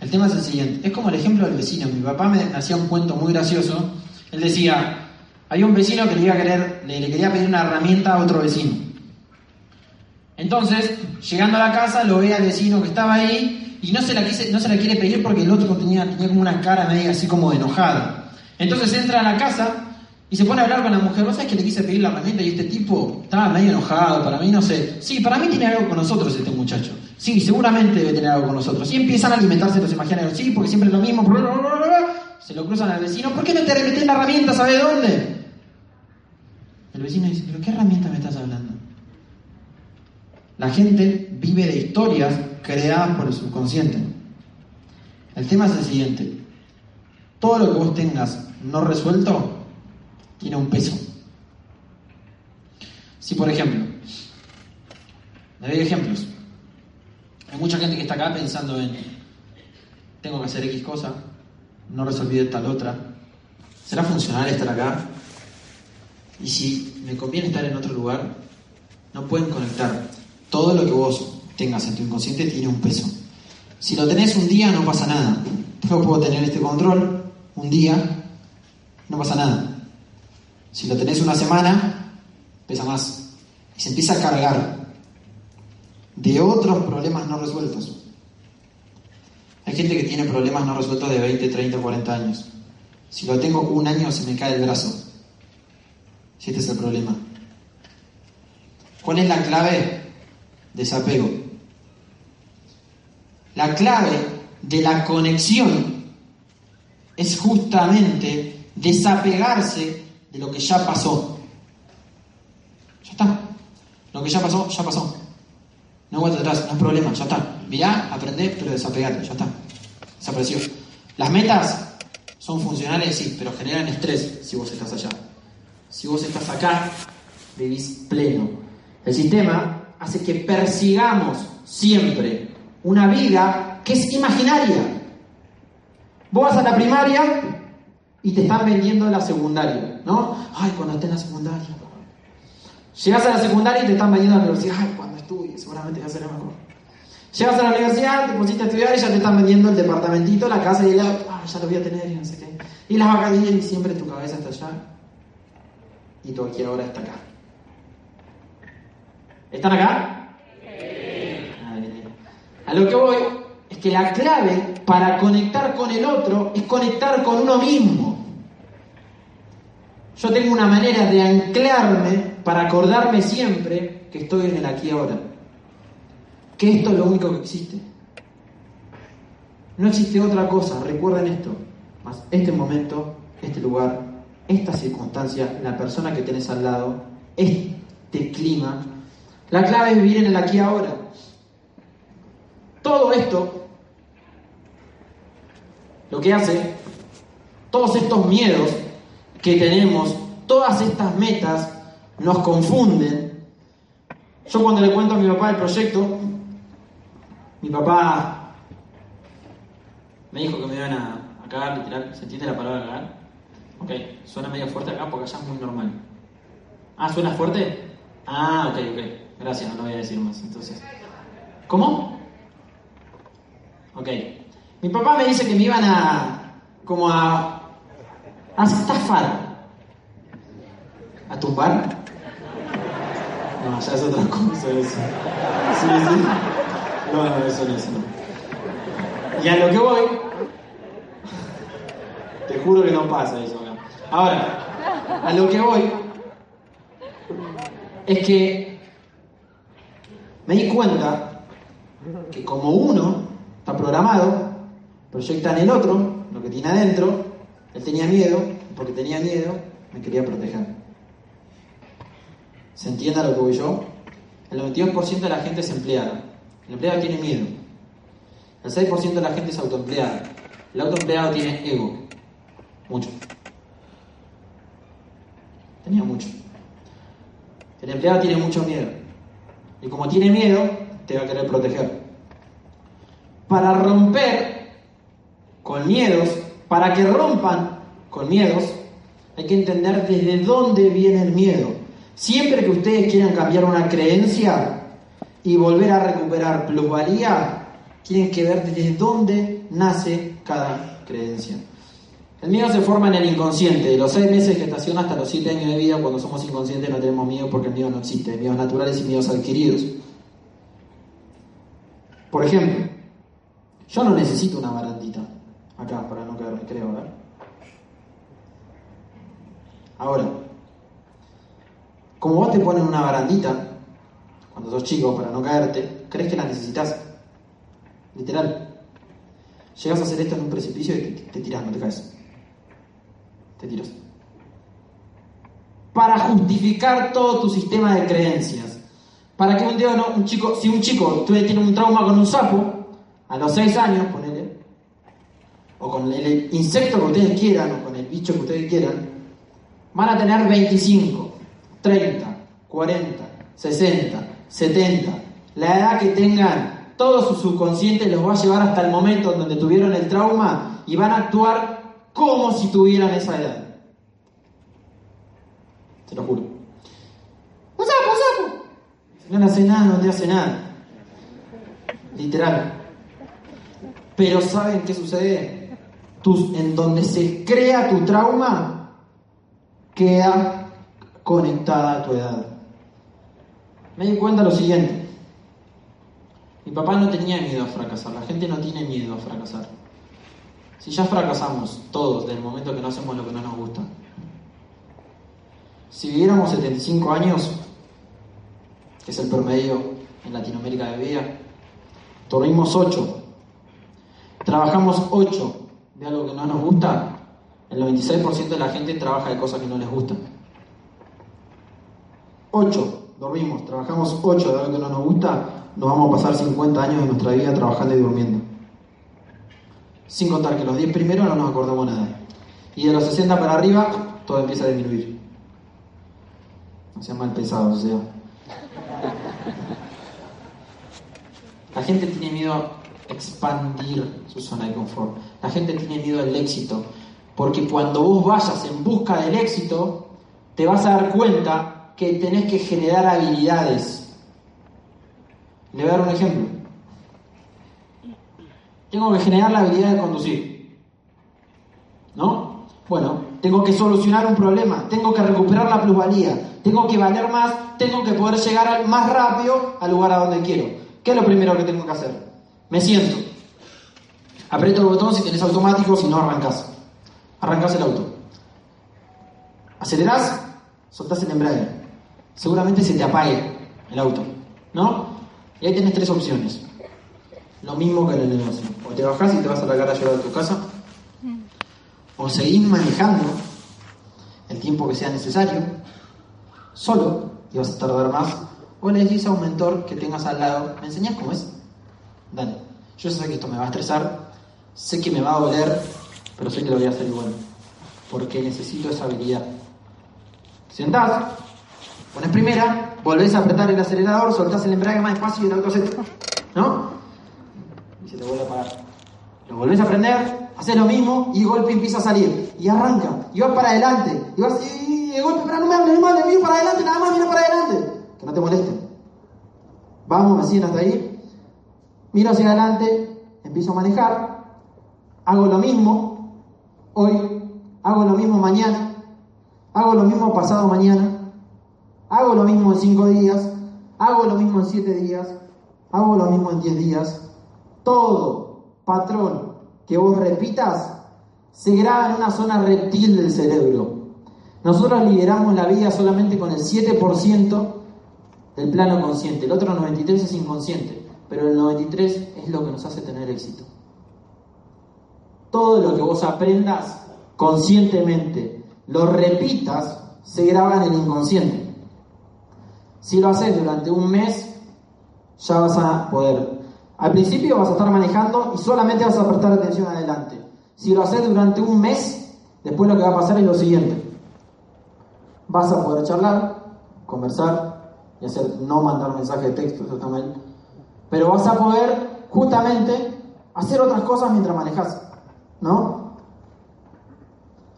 El tema es el siguiente. Es como el ejemplo del vecino. Mi papá me hacía un cuento muy gracioso. Él decía, había un vecino que le iba a querer, le, quería pedir una herramienta a otro vecino. Entonces, llegando a la casa, lo ve al vecino que estaba ahí y no se la, no se la quiere pedir porque el otro tenía, tenía como una cara media así como de enojado. Entonces entra a la casa y se pone a hablar con la mujer. ¿Vos sabés que le quise pedir la herramienta y este tipo estaba medio enojado? Para mí, no sé. Sí, para mí tiene algo con nosotros este muchacho. Sí, seguramente debe tener algo con nosotros. Y empiezan a alimentarse los imaginarios. Sí, porque siempre es lo mismo. Se lo cruzan al vecino. ¿Por qué no te remetés la herramienta? ¿Sabe dónde? El vecino dice, ¿pero qué herramienta me estás hablando? La gente vive de historias creadas por el subconsciente. El tema es el siguiente. Todo lo que vos tengas no resuelto tiene un peso. Si por ejemplo, le doy ejemplos. Hay mucha gente que está acá pensando en, tengo que hacer X cosa, no resolví tal otra, ¿será funcional estar acá? Y si me conviene estar en otro lugar, no pueden conectar. Todo lo que vos tengas en tu inconsciente tiene un peso. Si lo tenés un día, no pasa nada. Yo puedo tener este control un día, no pasa nada. Si lo tenés una semana, pesa más. Y se empieza a cargar de otros problemas no resueltos. Hay gente que tiene problemas no resueltos de 20, 30, 40 años. Si lo tengo un año, se me cae el brazo. Si este es el problema. ¿Cuál es la clave? Desapego. La clave de la conexión es justamente desapegarse de lo que ya pasó. Ya está. Lo que ya pasó, ya pasó. No vuelta atrás, no es problema, ya está. Mirá, aprendé, pero desapegate, ya está. Desapareció. Las metas son funcionales, sí, pero generan estrés si vos estás allá. Si vos estás acá, vivís pleno. El sistema hace que persigamos siempre una vida que es imaginaria. Vos vas a la primaria y te están vendiendo la secundaria, ¿no? Ay, cuando esté en la secundaria. Llegas a la secundaria y te están vendiendo la universidad. Ay, cuando estudie, seguramente va a ser mejor. Llegas a la universidad, te pusiste a estudiar y ya te están vendiendo el departamentito, la casa y el auto. Ay, ya lo voy a tener y no sé qué. Y las vacaciones y siempre tu cabeza está allá. Y tu aquí ahora está acá. ¿Están acá? A lo que voy es que la clave para conectar con el otro es conectar con uno mismo. Yo tengo una manera de anclarme para acordarme siempre que estoy en el aquí ahora. Que esto es lo único que existe. No existe otra cosa, recuerden esto. Más este momento, este lugar, esta circunstancia, la persona que tenés al lado, este clima. La clave es vivir en el aquí ahora. Todo esto, lo que hace, todos estos miedos que tenemos, todas estas metas, nos confunden. Yo cuando le cuento a mi papá el proyecto, mi papá me dijo que me iban a, a cagar, literal. ¿Se entiende la palabra cagar? Ok, suena medio fuerte acá porque allá es muy normal. Ah, ¿suena fuerte? Ah, ok, ok. Gracias, no lo voy a decir más. Entonces, ¿cómo? Ok. Mi papá me dice que me iban a. como a. a estafar. ¿A tumbar? No, ya es otra cosa eso. Sí, sí. No, no, eso no, eso no. Y a lo que voy. Te juro que no pasa eso acá. Ahora, a lo que voy. Es que. Me di cuenta que como uno está programado, proyecta en el otro lo que tiene adentro, él tenía miedo, porque tenía miedo, me quería proteger. ¿Se entiende lo que voy yo? El 92% de la gente es empleada. El empleado tiene miedo. El 6% de la gente es autoempleada. El autoempleado tiene ego. Mucho. Tenía mucho. El empleado tiene mucho miedo. Y como tiene miedo, te va a querer proteger. Para romper con miedos, para que rompan con miedos, hay que entender desde dónde viene el miedo. Siempre que ustedes quieran cambiar una creencia y volver a recuperar plusvalía, tienen que ver desde dónde nace cada creencia. El miedo se forma en el inconsciente, de los seis meses de gestación hasta los siete años de vida, cuando somos inconscientes no tenemos miedo porque el miedo no existe, miedos naturales y miedos adquiridos. Por ejemplo, yo no necesito una barandita acá para no caerme, creo, ¿verdad? Ahora, como vos te pones una barandita cuando sos chico para no caerte, crees que la necesitas. Literal. Llegas a hacer esto en un precipicio y te, te tiras, no te caes. Te tiras. Para justificar todo tu sistema de creencias. Para que un día no, un chico, si un chico tiene un trauma con un sapo, a los 6 años, o con el insecto que ustedes quieran, o con el bicho que ustedes quieran, van a tener 25, 30, 40, 60, 70. La edad que tengan, todo su subconsciente los va a llevar hasta el momento donde tuvieron el trauma y van a actuar como si tuvieran esa edad. Se lo juro. ¡Un sapo, un sapo! No le hace nada, no te hace nada. Literal. Pero ¿saben qué sucede? Tus, en donde se crea tu trauma, queda conectada a tu edad. Me di cuenta lo siguiente. Mi papá no tenía miedo a fracasar. La gente no tiene miedo a fracasar. Si ya fracasamos todos desde el momento que no hacemos lo que no nos gusta. Si viviéramos 75 años, que es el promedio en Latinoamérica de vida, dormimos 8, trabajamos 8 de algo que no nos gusta, el 96% de la gente trabaja de cosas que no les gustan. 8, dormimos, trabajamos 8 de algo que no nos gusta, nos vamos a pasar 50 años de nuestra vida trabajando y durmiendo. Sin contar que los 10 primeros no nos acordamos nada. Y de los 60 para arriba, todo empieza a disminuir. No sean mal pensados, o sea. La gente tiene miedo expandir su zona de confort. La gente tiene miedo al éxito. Porque cuando vos vayas en busca del éxito, te vas a dar cuenta que tenés que generar habilidades. Le voy a dar un ejemplo. Tengo que generar la habilidad de conducir. ¿No? Bueno, tengo que solucionar un problema, tengo que recuperar la plusvalía, tengo que valer más, tengo que poder llegar más rápido al lugar a donde quiero. ¿Qué es lo primero que tengo que hacer? Me siento. Aprieto el botón si tenés automático, si no arrancas. Arrancas el auto. Acelerás, soltás el embrague. Seguramente se te apague el auto, ¿no? Y ahí tenés tres opciones. Lo mismo que en el negocio. O te bajás y te vas a la cara a llorar a tu casa. O seguís manejando el tiempo que sea necesario, solo, y vas a tardar más. O le decís a un mentor que tengas al lado, ¿me enseñás cómo es? Dale. Yo sé que esto me va a estresar, sé que me va a doler, pero sé que lo voy a hacer igual. Porque necesito esa habilidad. Sentás, pones primera, volvés a apretar el acelerador, soltás el embrague más despacio y el auto se... ¿No? Y se te vuelve a apagar. Lo volvés a prender, haces lo mismo y el golpe empieza a salir. Y arranca. Y vas para adelante. Y vas y el golpe, pero no me hables, no me hables, para adelante, nada más miro para adelante. Que no te molesten. Vamos, siguen hasta ahí. Miro hacia adelante, empiezo a manejar, hago lo mismo hoy, hago lo mismo mañana, hago lo mismo pasado mañana, hago lo mismo en cinco días, hago lo mismo en siete días, hago lo mismo en diez días. Todo patrón que vos repitas se graba en una zona reptil del cerebro. Nosotros lideramos la vida solamente con el 7% del plano consciente, el otro 93% es inconsciente pero el 93 es lo que nos hace tener éxito. Todo lo que vos aprendas conscientemente, lo repitas, se graba en el inconsciente. Si lo haces durante un mes, ya vas a poder. Al principio vas a estar manejando y solamente vas a prestar atención adelante. Si lo haces durante un mes, después lo que va a pasar es lo siguiente. Vas a poder charlar, conversar y hacer no mandar mensaje de texto, eso mal. Pero vas a poder justamente hacer otras cosas mientras manejas, ¿no?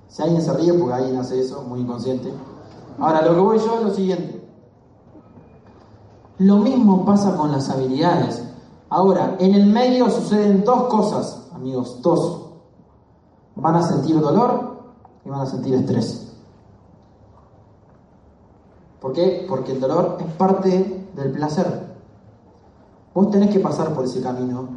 Si alguien se ríe porque alguien hace eso, muy inconsciente. Ahora, lo que voy yo es lo siguiente. Lo mismo pasa con las habilidades. Ahora, en el medio suceden dos cosas, amigos, dos. Van a sentir dolor y van a sentir estrés. ¿Por qué? Porque el dolor es parte del placer. Vos tenés que pasar por ese camino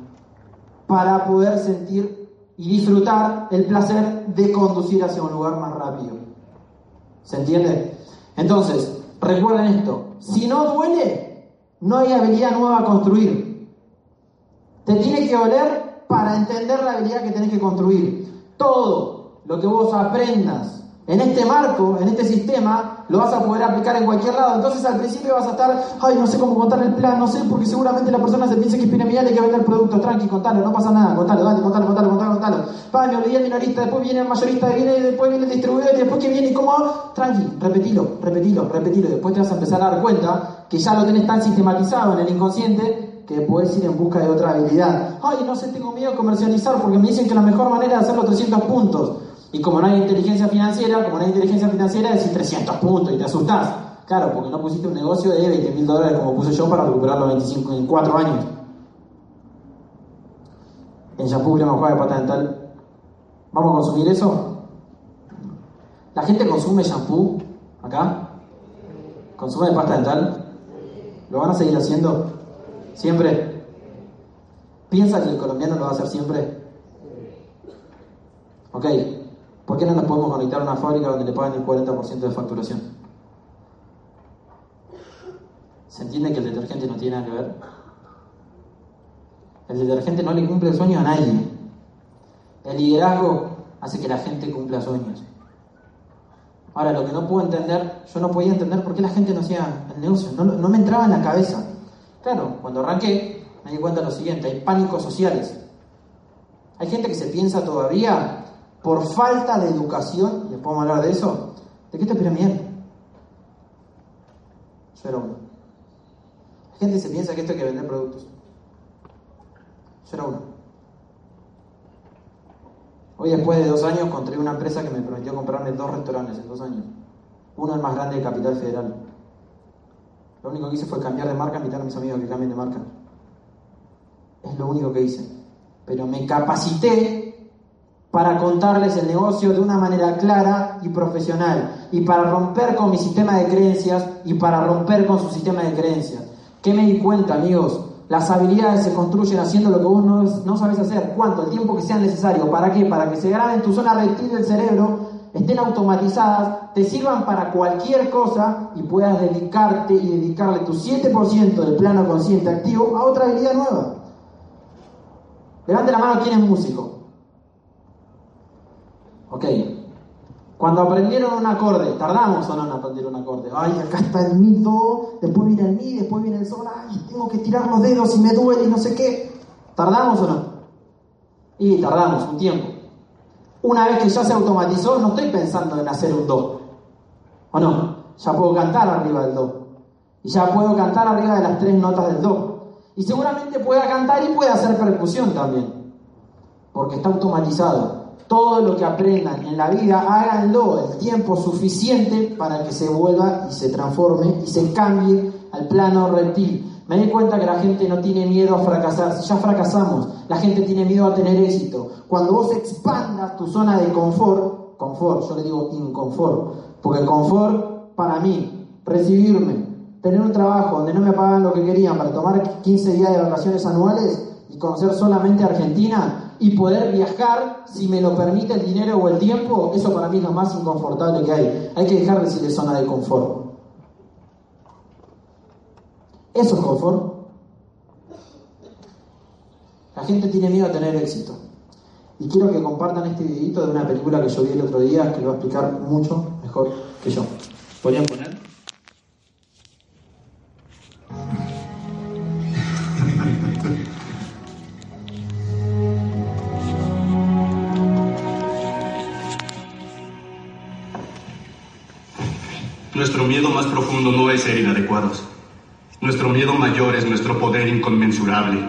para poder sentir y disfrutar el placer de conducir hacia un lugar más rápido. ¿Se entiende? Entonces, recuerden esto, si no duele, no hay habilidad nueva a construir. Te tiene que doler para entender la habilidad que tenés que construir. Todo lo que vos aprendas en este marco, en este sistema, lo vas a poder aplicar en cualquier lado. Entonces al principio vas a estar, ay, no sé cómo contar el plan, no sé, porque seguramente la persona se piensa que es piramidal y que vender el producto. Tranqui, contalo, no pasa nada, contalo, dale, contalo, contalo, contalo, contalo. Va, me olvidé el minorista, después viene el mayorista, viene, después viene el distribuidor y después que viene, ¿cómo? Tranqui, repetilo, repetilo, repetilo. Después te vas a empezar a dar cuenta que ya lo tenés tan sistematizado en el inconsciente que puedes ir en busca de otra habilidad. Ay, no sé, tengo miedo a comercializar porque me dicen que la mejor manera de hacerlo 300 puntos. Y como no hay inteligencia financiera, como no hay inteligencia financiera, decís 300 puntos y te asustás. Claro, porque no pusiste un negocio de 20 mil dólares como puse yo para recuperar los 25 en 4 años. En shampoo, crema juega de pata dental. ¿Vamos a consumir eso? ¿La gente consume shampoo acá? ¿Consume de pasta dental? ¿Lo van a seguir haciendo? ¿Siempre? ¿Piensa que el colombiano lo va a hacer siempre? Ok, ¿por qué no nos podemos conectar a una fábrica donde le pagan el 40% de facturación? ¿Se entiende que el detergente no tiene nada que ver? El detergente no le cumple el sueño a nadie. El liderazgo hace que la gente cumpla sueños. Ahora, lo que no puedo entender, yo no podía entender por qué la gente no hacía el negocio, no, no me entraba en la cabeza. Claro, cuando arranqué me di cuenta de lo siguiente, hay pánicos sociales. Hay gente que se piensa todavía por falta de educación, vamos a hablar de eso, ¿de qué te piramidal? Yo era uno. Hay gente se piensa que esto hay que vender productos. Yo era uno. Hoy después de dos años encontré una empresa que me prometió comprarme dos restaurantes en dos años. Uno el más grande de Capital Federal. Lo único que hice fue cambiar de marca, invitar a mis amigos que cambien de marca. Es lo único que hice. Pero me capacité para contarles el negocio de una manera clara y profesional. Y para romper con mi sistema de creencias y para romper con su sistema de creencias. ¿Qué me di cuenta, amigos? Las habilidades se construyen haciendo lo que vos no, no sabes hacer. ¿Cuánto? El tiempo que sea necesario. ¿Para qué? Para que se graben en tu zona reptil del cerebro, estén automatizadas, te sirvan para cualquier cosa y puedas dedicarte y dedicarle tu 7% del plano consciente activo a otra habilidad nueva. Levante la mano quién es músico. Ok. Cuando aprendieron un acorde, tardamos o no en aprender un acorde. Ay, acá está el mi do, después viene el mi, después viene el sol. Ay, tengo que tirar los dedos y me duele y no sé qué. ¿Tardamos o no? Y tardamos un tiempo. Una vez que ya se automatizó, no estoy pensando en hacer un do. ¿O no? Ya puedo cantar arriba del do. Y ya puedo cantar arriba de las tres notas del do. Y seguramente pueda cantar y pueda hacer percusión también. Porque está automatizado. Todo lo que aprendan en la vida, háganlo el tiempo suficiente para que se vuelva y se transforme y se cambie al plano reptil. Me di cuenta que la gente no tiene miedo a fracasar. Ya fracasamos, la gente tiene miedo a tener éxito. Cuando vos expandas tu zona de confort, confort, yo le digo inconfort, porque confort para mí, recibirme, tener un trabajo donde no me pagan lo que querían para tomar 15 días de vacaciones anuales y conocer solamente Argentina, y poder viajar si me lo permite el dinero o el tiempo, eso para mí es lo más inconfortable que hay. Hay que dejar de decirle zona de confort. Eso es confort. La gente tiene miedo a tener éxito. Y quiero que compartan este videito de una película que yo vi el otro día que lo va a explicar mucho mejor que yo. ¿Podrían poner? Más profundo no es ser inadecuados. Nuestro miedo mayor es nuestro poder inconmensurable.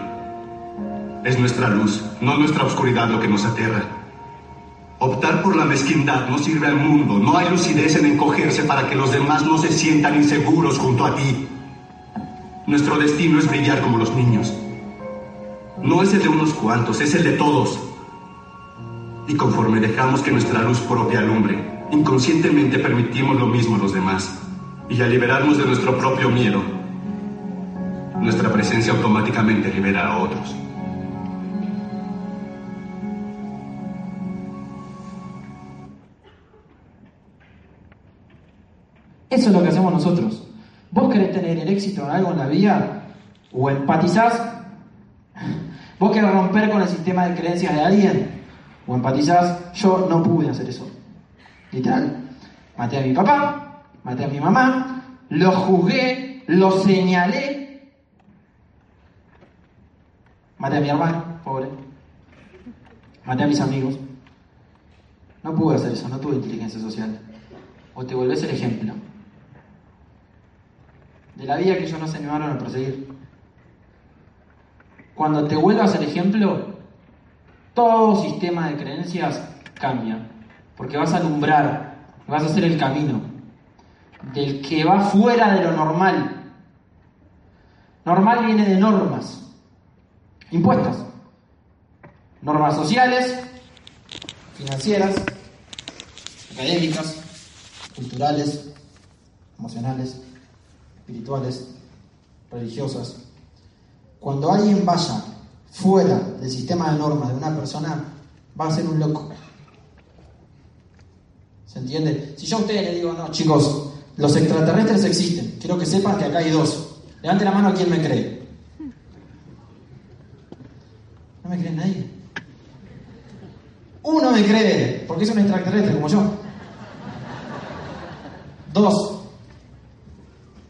Es nuestra luz, no nuestra oscuridad lo que nos aterra. Optar por la mezquindad no sirve al mundo. No hay lucidez en encogerse para que los demás no se sientan inseguros junto a ti. Nuestro destino es brillar como los niños. No es el de unos cuantos, es el de todos. Y conforme dejamos que nuestra luz propia alumbre, inconscientemente permitimos lo mismo a los demás. Y al liberarnos de nuestro propio miedo, nuestra presencia automáticamente libera a otros. Eso es lo que hacemos nosotros. Vos querés tener el éxito en algo en la vida o empatizás. Vos querés romper con el sistema de creencias de alguien o empatizás. Yo no pude hacer eso. Literal. Maté a mi papá, maté a mi mamá, lo juzgué, lo señalé. Maté a mi hermano, pobre. Maté a mis amigos. No pude hacer eso, no tuve inteligencia social. O te volvés el ejemplo de la vida que ellos no se animaron a perseguir. Cuando te vuelvas el ejemplo, todo sistema de creencias cambia, porque vas a alumbrar, vas a hacer el camino del que va fuera de lo normal. Normal viene de normas, impuestas, normas sociales, financieras, académicas, culturales, emocionales espirituales, religiosas, cuando alguien vaya fuera del sistema de normas de una persona, va a ser un loco. ¿Se entiende? Si yo a ustedes les digo, no, chicos, los extraterrestres existen, quiero que sepan que acá hay dos. Levante la mano a quien me cree. No me cree nadie. Uno me cree, porque es un extraterrestre como yo. Dos,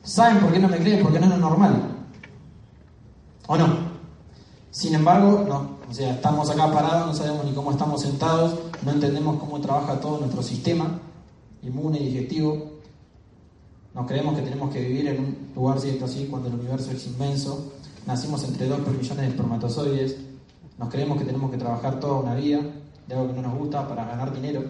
¿Saben por qué no me creen? Porque no es normal. ¿O no? Sin embargo, no. O sea, estamos acá parados, no sabemos ni cómo estamos sentados, no entendemos cómo trabaja todo nuestro sistema inmune y digestivo. Nos creemos que tenemos que vivir en un lugar cierto así cuando el universo es inmenso. Nacimos entre 2 millones de espermatozoides. Nos creemos que tenemos que trabajar toda una vida de algo que no nos gusta para ganar dinero.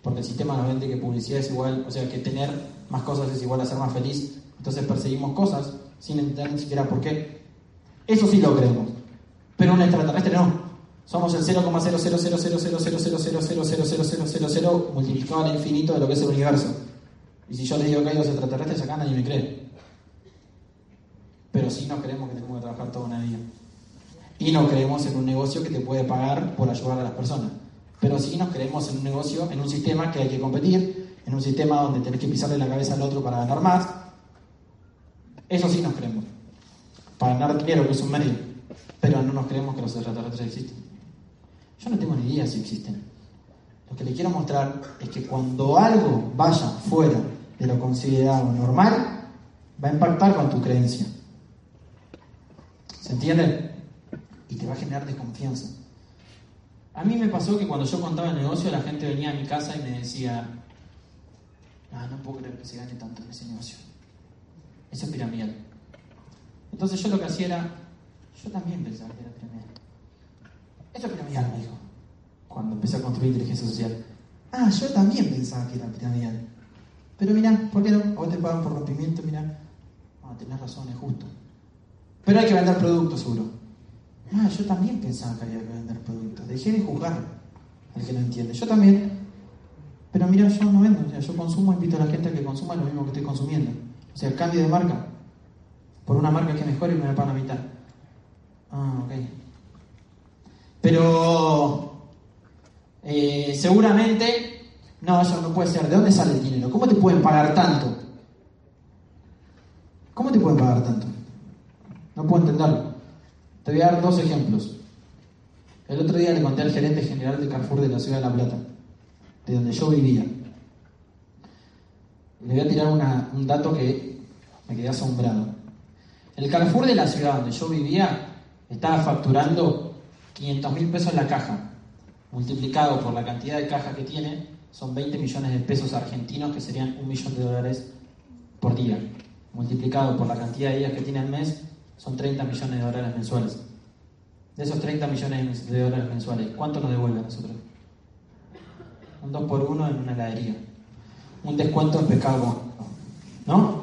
Porque el sistema nos vende que publicidad es igual, o sea, que tener más cosas es igual a ser más feliz. Entonces perseguimos cosas sin entender ni siquiera por qué. Eso sí lo creemos. Pero un extraterrestre no. Somos el 0,0000000000000 multiplicado al infinito de lo que es el universo. Y si yo les digo que hay dos extraterrestres acá, nadie me cree. Pero sí nos creemos que tenemos que trabajar toda una vida. Y no creemos en un negocio que te puede pagar por ayudar a las personas. Pero sí nos creemos en un negocio, en un sistema que hay que competir, en un sistema donde tenés que pisarle la cabeza al otro para ganar más, eso sí nos creemos. Para ganar dinero, que es un medio. Pero no nos creemos que los extraterrestres existen. Yo no tengo ni idea si existen. Lo que le quiero mostrar es que cuando algo vaya fuera de lo considerado normal, va a impactar con tu creencia. ¿Se entiende? Y te va a generar desconfianza. A mí me pasó que cuando yo contaba el negocio, la gente venía a mi casa y me decía, ah, no puedo creer que se gane tanto en ese negocio. Eso es piramidal. Entonces yo lo que hacía era, yo también pensaba que era piramidal. Eso es piramidal, me dijo, cuando empecé a construir inteligencia social. Ah, yo también pensaba que era piramidal. Pero mira, ¿por qué no? A vos te pagan por rompimiento, mira. Ah, tenés razón, es justo. Pero hay que vender productos, seguro. Ah, yo también pensaba que había que vender productos. Dejé de juzgar al que no entiende. Yo también. Pero mira, yo no vendo. O yo consumo, invito a la gente a que consuma lo mismo que estoy consumiendo. O sea, el cambio de marca por una marca que mejore y me la pagan a mitad. Ah, ok. Pero eh, seguramente, no, eso no puede ser. ¿De dónde sale el dinero? ¿Cómo te pueden pagar tanto? ¿Cómo te pueden pagar tanto? No puedo entenderlo. Te voy a dar dos ejemplos. El otro día le conté al gerente general de Carrefour de la ciudad de La Plata, de donde yo vivía. Le voy a tirar un dato que me quedé asombrado. El Carrefour de la ciudad donde yo vivía estaba facturando 500 mil pesos la caja. Multiplicado por la cantidad de caja que tiene, son 20 millones de pesos argentinos, que serían un millón de dólares por día, multiplicado por la cantidad de días que tiene el mes, son 30 millones de dólares mensuales. De esos 30 millones de dólares mensuales, ¿cuánto nos devuelve a nosotros? Un 2 por 1 en una heladería. Un descuento en pescado, ¿no?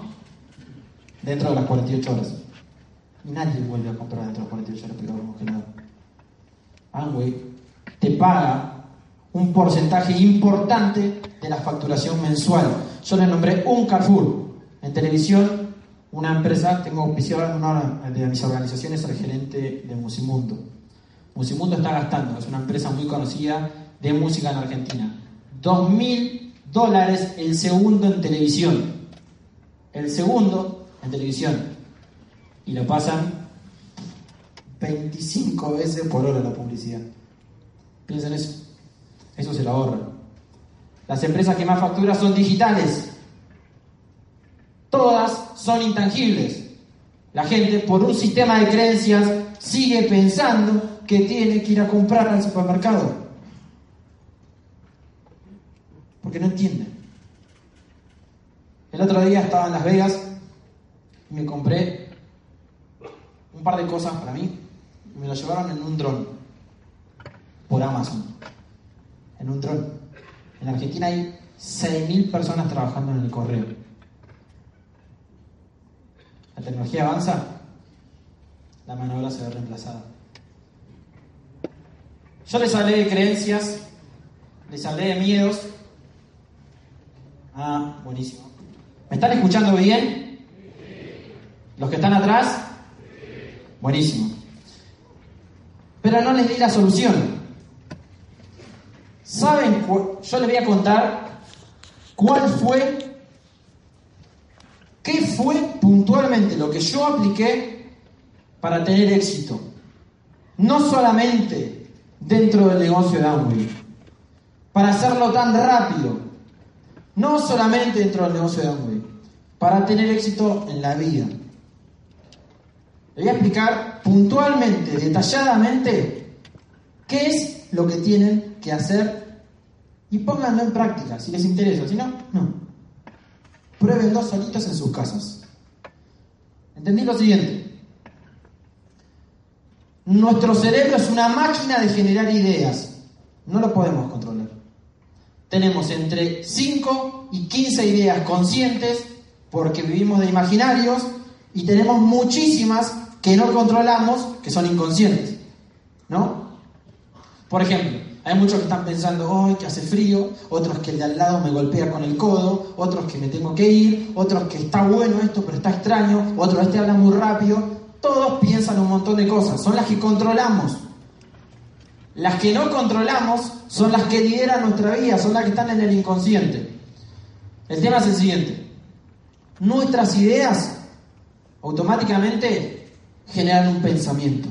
Dentro de las 48 horas. Y nadie vuelve a comprar dentro de las 48 horas pescado congelado. Amway te paga un porcentaje importante de la facturación mensual. Yo le nombré un Carrefour. En televisión, una empresa, tengo auspiciado una de mis organizaciones al gerente de Musimundo. Musimundo está gastando, es una empresa muy conocida de música en Argentina. Dos mil dólares el segundo en televisión. El segundo en televisión. Y lo pasan 25 veces por hora la publicidad. Piensen eso. Eso se lo ahorra. Las empresas que más facturan son digitales. Todas son intangibles. La gente, por un sistema de creencias, sigue pensando que tiene que ir a comprar al supermercado. Porque no entiende. El otro día estaba en Las Vegas y me compré un par de cosas para mí. Y me lo llevaron en un dron. Por Amazon. En un dron. En Argentina hay 6.000 personas trabajando en el correo. La tecnología avanza, la mano de obra se ve reemplazada. Yo les hablé de creencias, les hablé de miedos. Ah, buenísimo. ¿Me están escuchando bien? ¿Los que están atrás? Buenísimo. Pero no les di la solución. ¿Saben? Yo les voy a contar cuál fue, qué fue puntualmente lo que yo apliqué para tener éxito. No solamente dentro del negocio de Amway, para hacerlo tan rápido. No solamente dentro del negocio de Amway, para tener éxito en la vida. Le voy a explicar puntualmente, detalladamente, qué es lo que tienen que hacer y pónganlo en práctica si les interesa. Si no, no. Pruébenlo solitos en sus casas. ¿Entendí lo siguiente? Nuestro cerebro es una máquina de generar ideas. No lo podemos controlar. Tenemos entre 5 y 15 ideas conscientes porque vivimos de imaginarios y tenemos muchísimas que no controlamos que son inconscientes. ¿No? Por ejemplo, hay muchos que están pensando, hoy que hace frío, otros que el de al lado me golpea con el codo, otros que me tengo que ir, otros que está bueno esto pero está extraño, otros este habla muy rápido. Todos piensan un montón de cosas, son las que controlamos. Las que no controlamos son las que lideran nuestra vida, son las que están en el inconsciente. El tema es el siguiente. Nuestras ideas automáticamente generan un pensamiento.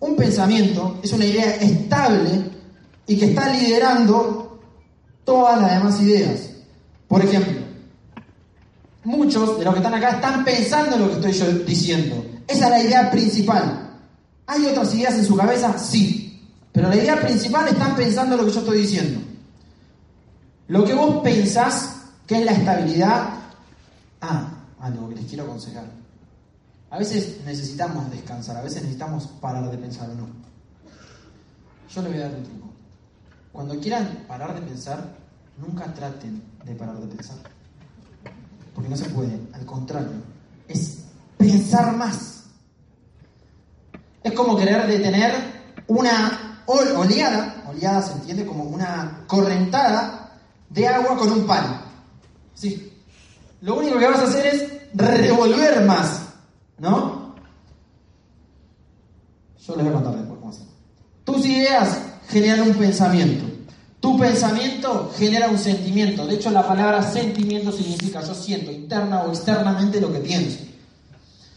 Un pensamiento es una idea estable y que está liderando todas las demás ideas. Por ejemplo, muchos de los que están acá están pensando en lo que estoy yo diciendo. Esa es la idea principal. ¿Hay otras ideas en su cabeza? Sí. Pero la idea principal están pensando en lo que yo estoy diciendo. Lo que vos pensás que es la estabilidad. Ah, algo que les quiero aconsejar. A veces necesitamos descansar, a veces necesitamos parar de pensar o no. Yo les voy a dar un truco. Cuando quieran parar de pensar, nunca traten de parar de pensar. Porque no se puede. Al contrario, es pensar más. Es como querer detener una oleada, oleada se entiende como una correntada de agua con un palo. Sí. Lo único que vas a hacer es revolver más, ¿no? Yo les voy a contar después cómo hacer. Tus ideas generan un pensamiento. Tu pensamiento genera un sentimiento. De hecho, la palabra sentimiento significa yo siento interna o externamente lo que pienso.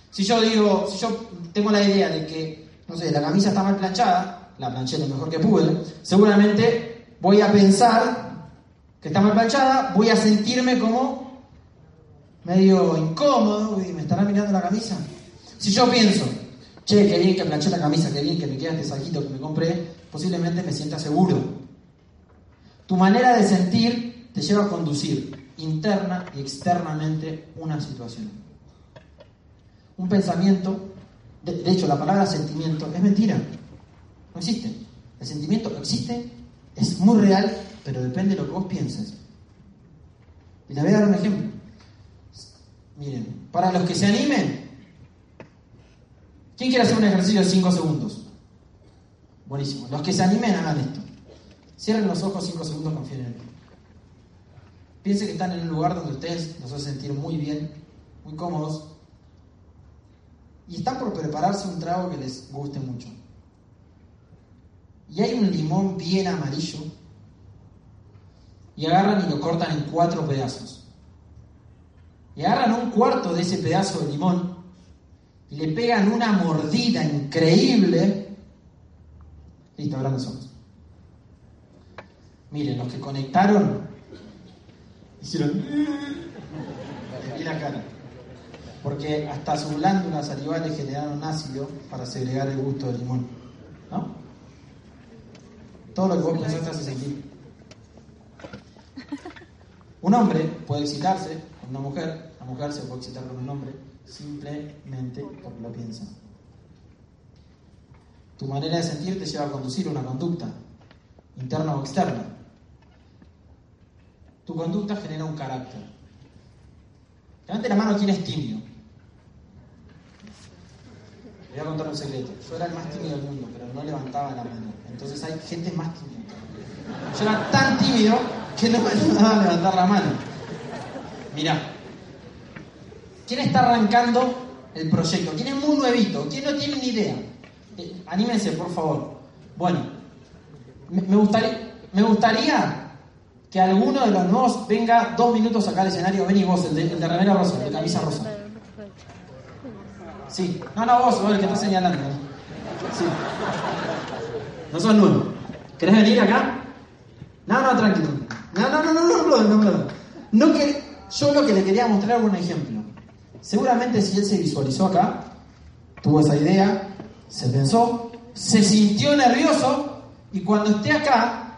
Si yo digo, si yo tengo la idea de que, no sé, la camisa está mal planchada, la planché lo mejor que pude, seguramente voy a pensar que está mal planchada, voy a sentirme como medio incómodo, y me estará mirando la camisa. Si yo pienso, che, qué bien que planché la camisa, qué bien que me queda este saquito que me compré, posiblemente me sienta seguro. Tu manera de sentir te lleva a conducir interna y externamente una situación. Un pensamiento, de, de hecho la palabra sentimiento es mentira, no existe. El sentimiento existe, es muy real, pero depende de lo que vos pienses. Y les voy a dar un ejemplo. Miren, para los que se animen, ¿quién quiere hacer un ejercicio de 5 segundos? Buenísimo. Los que se animen hagan esto. Cierren los ojos 5 segundos, confíen en él. Piensen que están en un lugar donde ustedes los hacen sentir muy bien, muy cómodos, y están por prepararse un trago que les guste mucho. Y hay un limón bien amarillo, y agarran y lo cortan en cuatro pedazos. Y agarran un cuarto de ese pedazo de limón y le pegan una mordida increíble. Listo, abran los ojos. Miren, los que conectaron hicieron. y (laughs) la cara. Porque hasta sus glándulas salivales generaron ácido para segregar el gusto del limón. ¿No? Todo lo que vos pensaste hace sentir. Un hombre puede excitarse con una mujer, mujer se puede excitar con un hombre, simplemente porque lo piensa. Tu manera de sentir te lleva a conducir una conducta, interna o externa. Tu conducta genera un carácter. Levante la mano quien es tímido. Le voy a contar un secreto. Yo era el más tímido del mundo, pero no levantaba la mano. Entonces hay gente más tímida. Yo era tan tímido que no me ayudaba a levantar la mano. Mirá. ¿Quién está arrancando el proyecto? ¿Quién es muy nuevito? ¿Quién no tiene ni idea? Eh, anímense, por favor. Bueno, me, gustaría, que alguno de los nuevos venga dos minutos acá al escenario. Vení vos, el de, el rosa, el de camisa rosa. Sí. No, no, vos, vos el que está señalando. No sos nuevo. ¿Querés venir acá? No, no, tranquilo. No, no, no, no, no, no, no, no. No que, yo lo que le quería mostrar era un ejemplo. Seguramente si él se visualizó acá, tuvo esa idea, se pensó, se sintió nervioso y cuando esté acá,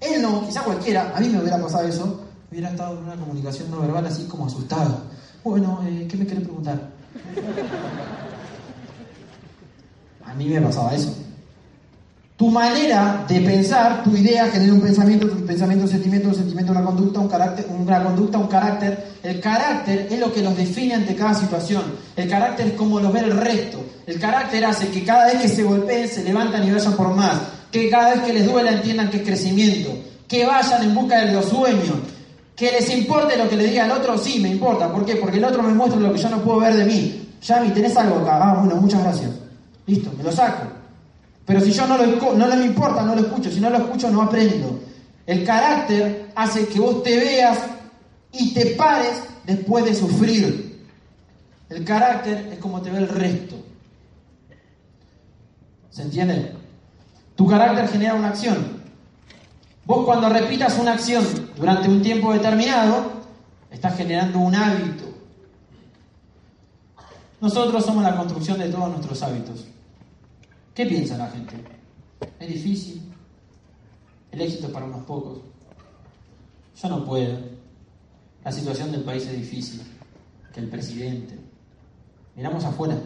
él no, quizá cualquiera, a mí me hubiera pasado eso, hubiera estado en una comunicación no verbal así como asustado. Bueno, eh, ¿qué me querés preguntar? A mí me pasaba eso. Tu manera de pensar, tu idea genera un pensamiento, tu pensamiento un sentimiento, un sentimiento una conducta, un carácter, una conducta, un carácter. El carácter es lo que los define ante cada situación. El carácter es como lo ve el resto. El carácter hace que cada vez que se golpeen se levantan y vayan por más. Que cada vez que les duela entiendan que es crecimiento. Que vayan en busca de los sueños. Que les importe lo que le diga el otro, sí, me importa. ¿Por qué? Porque el otro me muestra lo que yo no puedo ver de mí. Yami, ¿tenés algo acá? Ah, bueno, muchas gracias. Listo, me lo saco. Pero si yo no, lo, no me importa, no lo escucho. Si no lo escucho, no aprendo. El carácter hace que vos te veas y te pares después de sufrir. El carácter es como te ve el resto. ¿Se entiende? Tu carácter genera una acción. Vos cuando repitas una acción durante un tiempo determinado, estás generando un hábito. Nosotros somos la construcción de todos nuestros hábitos. ¿Qué piensa la gente? Es difícil. El éxito es para unos pocos. Yo no puedo. La situación del país es difícil. Que el presidente. Miramos afuera.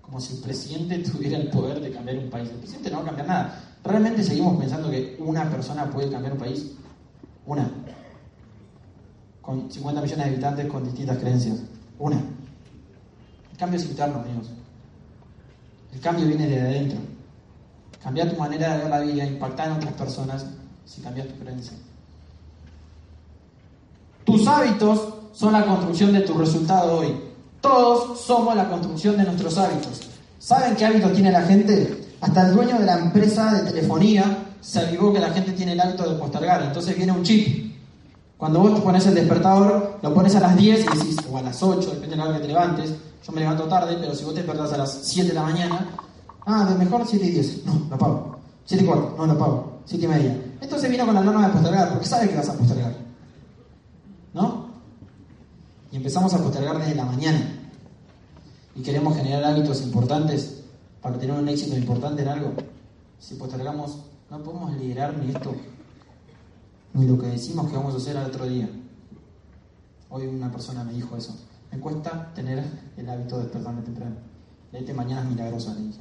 Como si el presidente (laughs) tuviera el poder de cambiar un país. El presidente no va a cambiar nada. ¿Realmente seguimos pensando que una persona puede cambiar un país? Una. Con 50 millones de habitantes con distintas creencias. Una. El cambio es interno, amigos. El cambio viene de adentro. Cambiar tu manera de ver la vida, impactar en otras personas si cambias tu creencia. Tus hábitos son la construcción de tu resultado hoy. Todos somos la construcción de nuestros hábitos. ¿Saben qué hábitos tiene la gente? Hasta el dueño de la empresa de telefonía se avivó que la gente tiene el hábito de postergar. Entonces viene un chip. Cuando vos te pones el despertador, lo pones a las 10 y o a las 8, depende de la hora que te levantes. Yo me levanto tarde, pero si vos te despertás a las 7 de la mañana, ah, mejor 7 y 10. No, lo apago. 7 y 4, no lo apago. 7 y media. Entonces vino con la norma de postergar, porque sabe que vas a postergar. ¿No? Y empezamos a postergar desde la mañana. Y queremos generar hábitos importantes para tener un éxito importante en algo. Si postergamos, no podemos liderar ni esto. ni lo que decimos que vamos a hacer al otro día. Hoy una persona me dijo eso. Me cuesta tener el hábito de despertarme temprano. Leete Mañanas Milagrosas, le dije.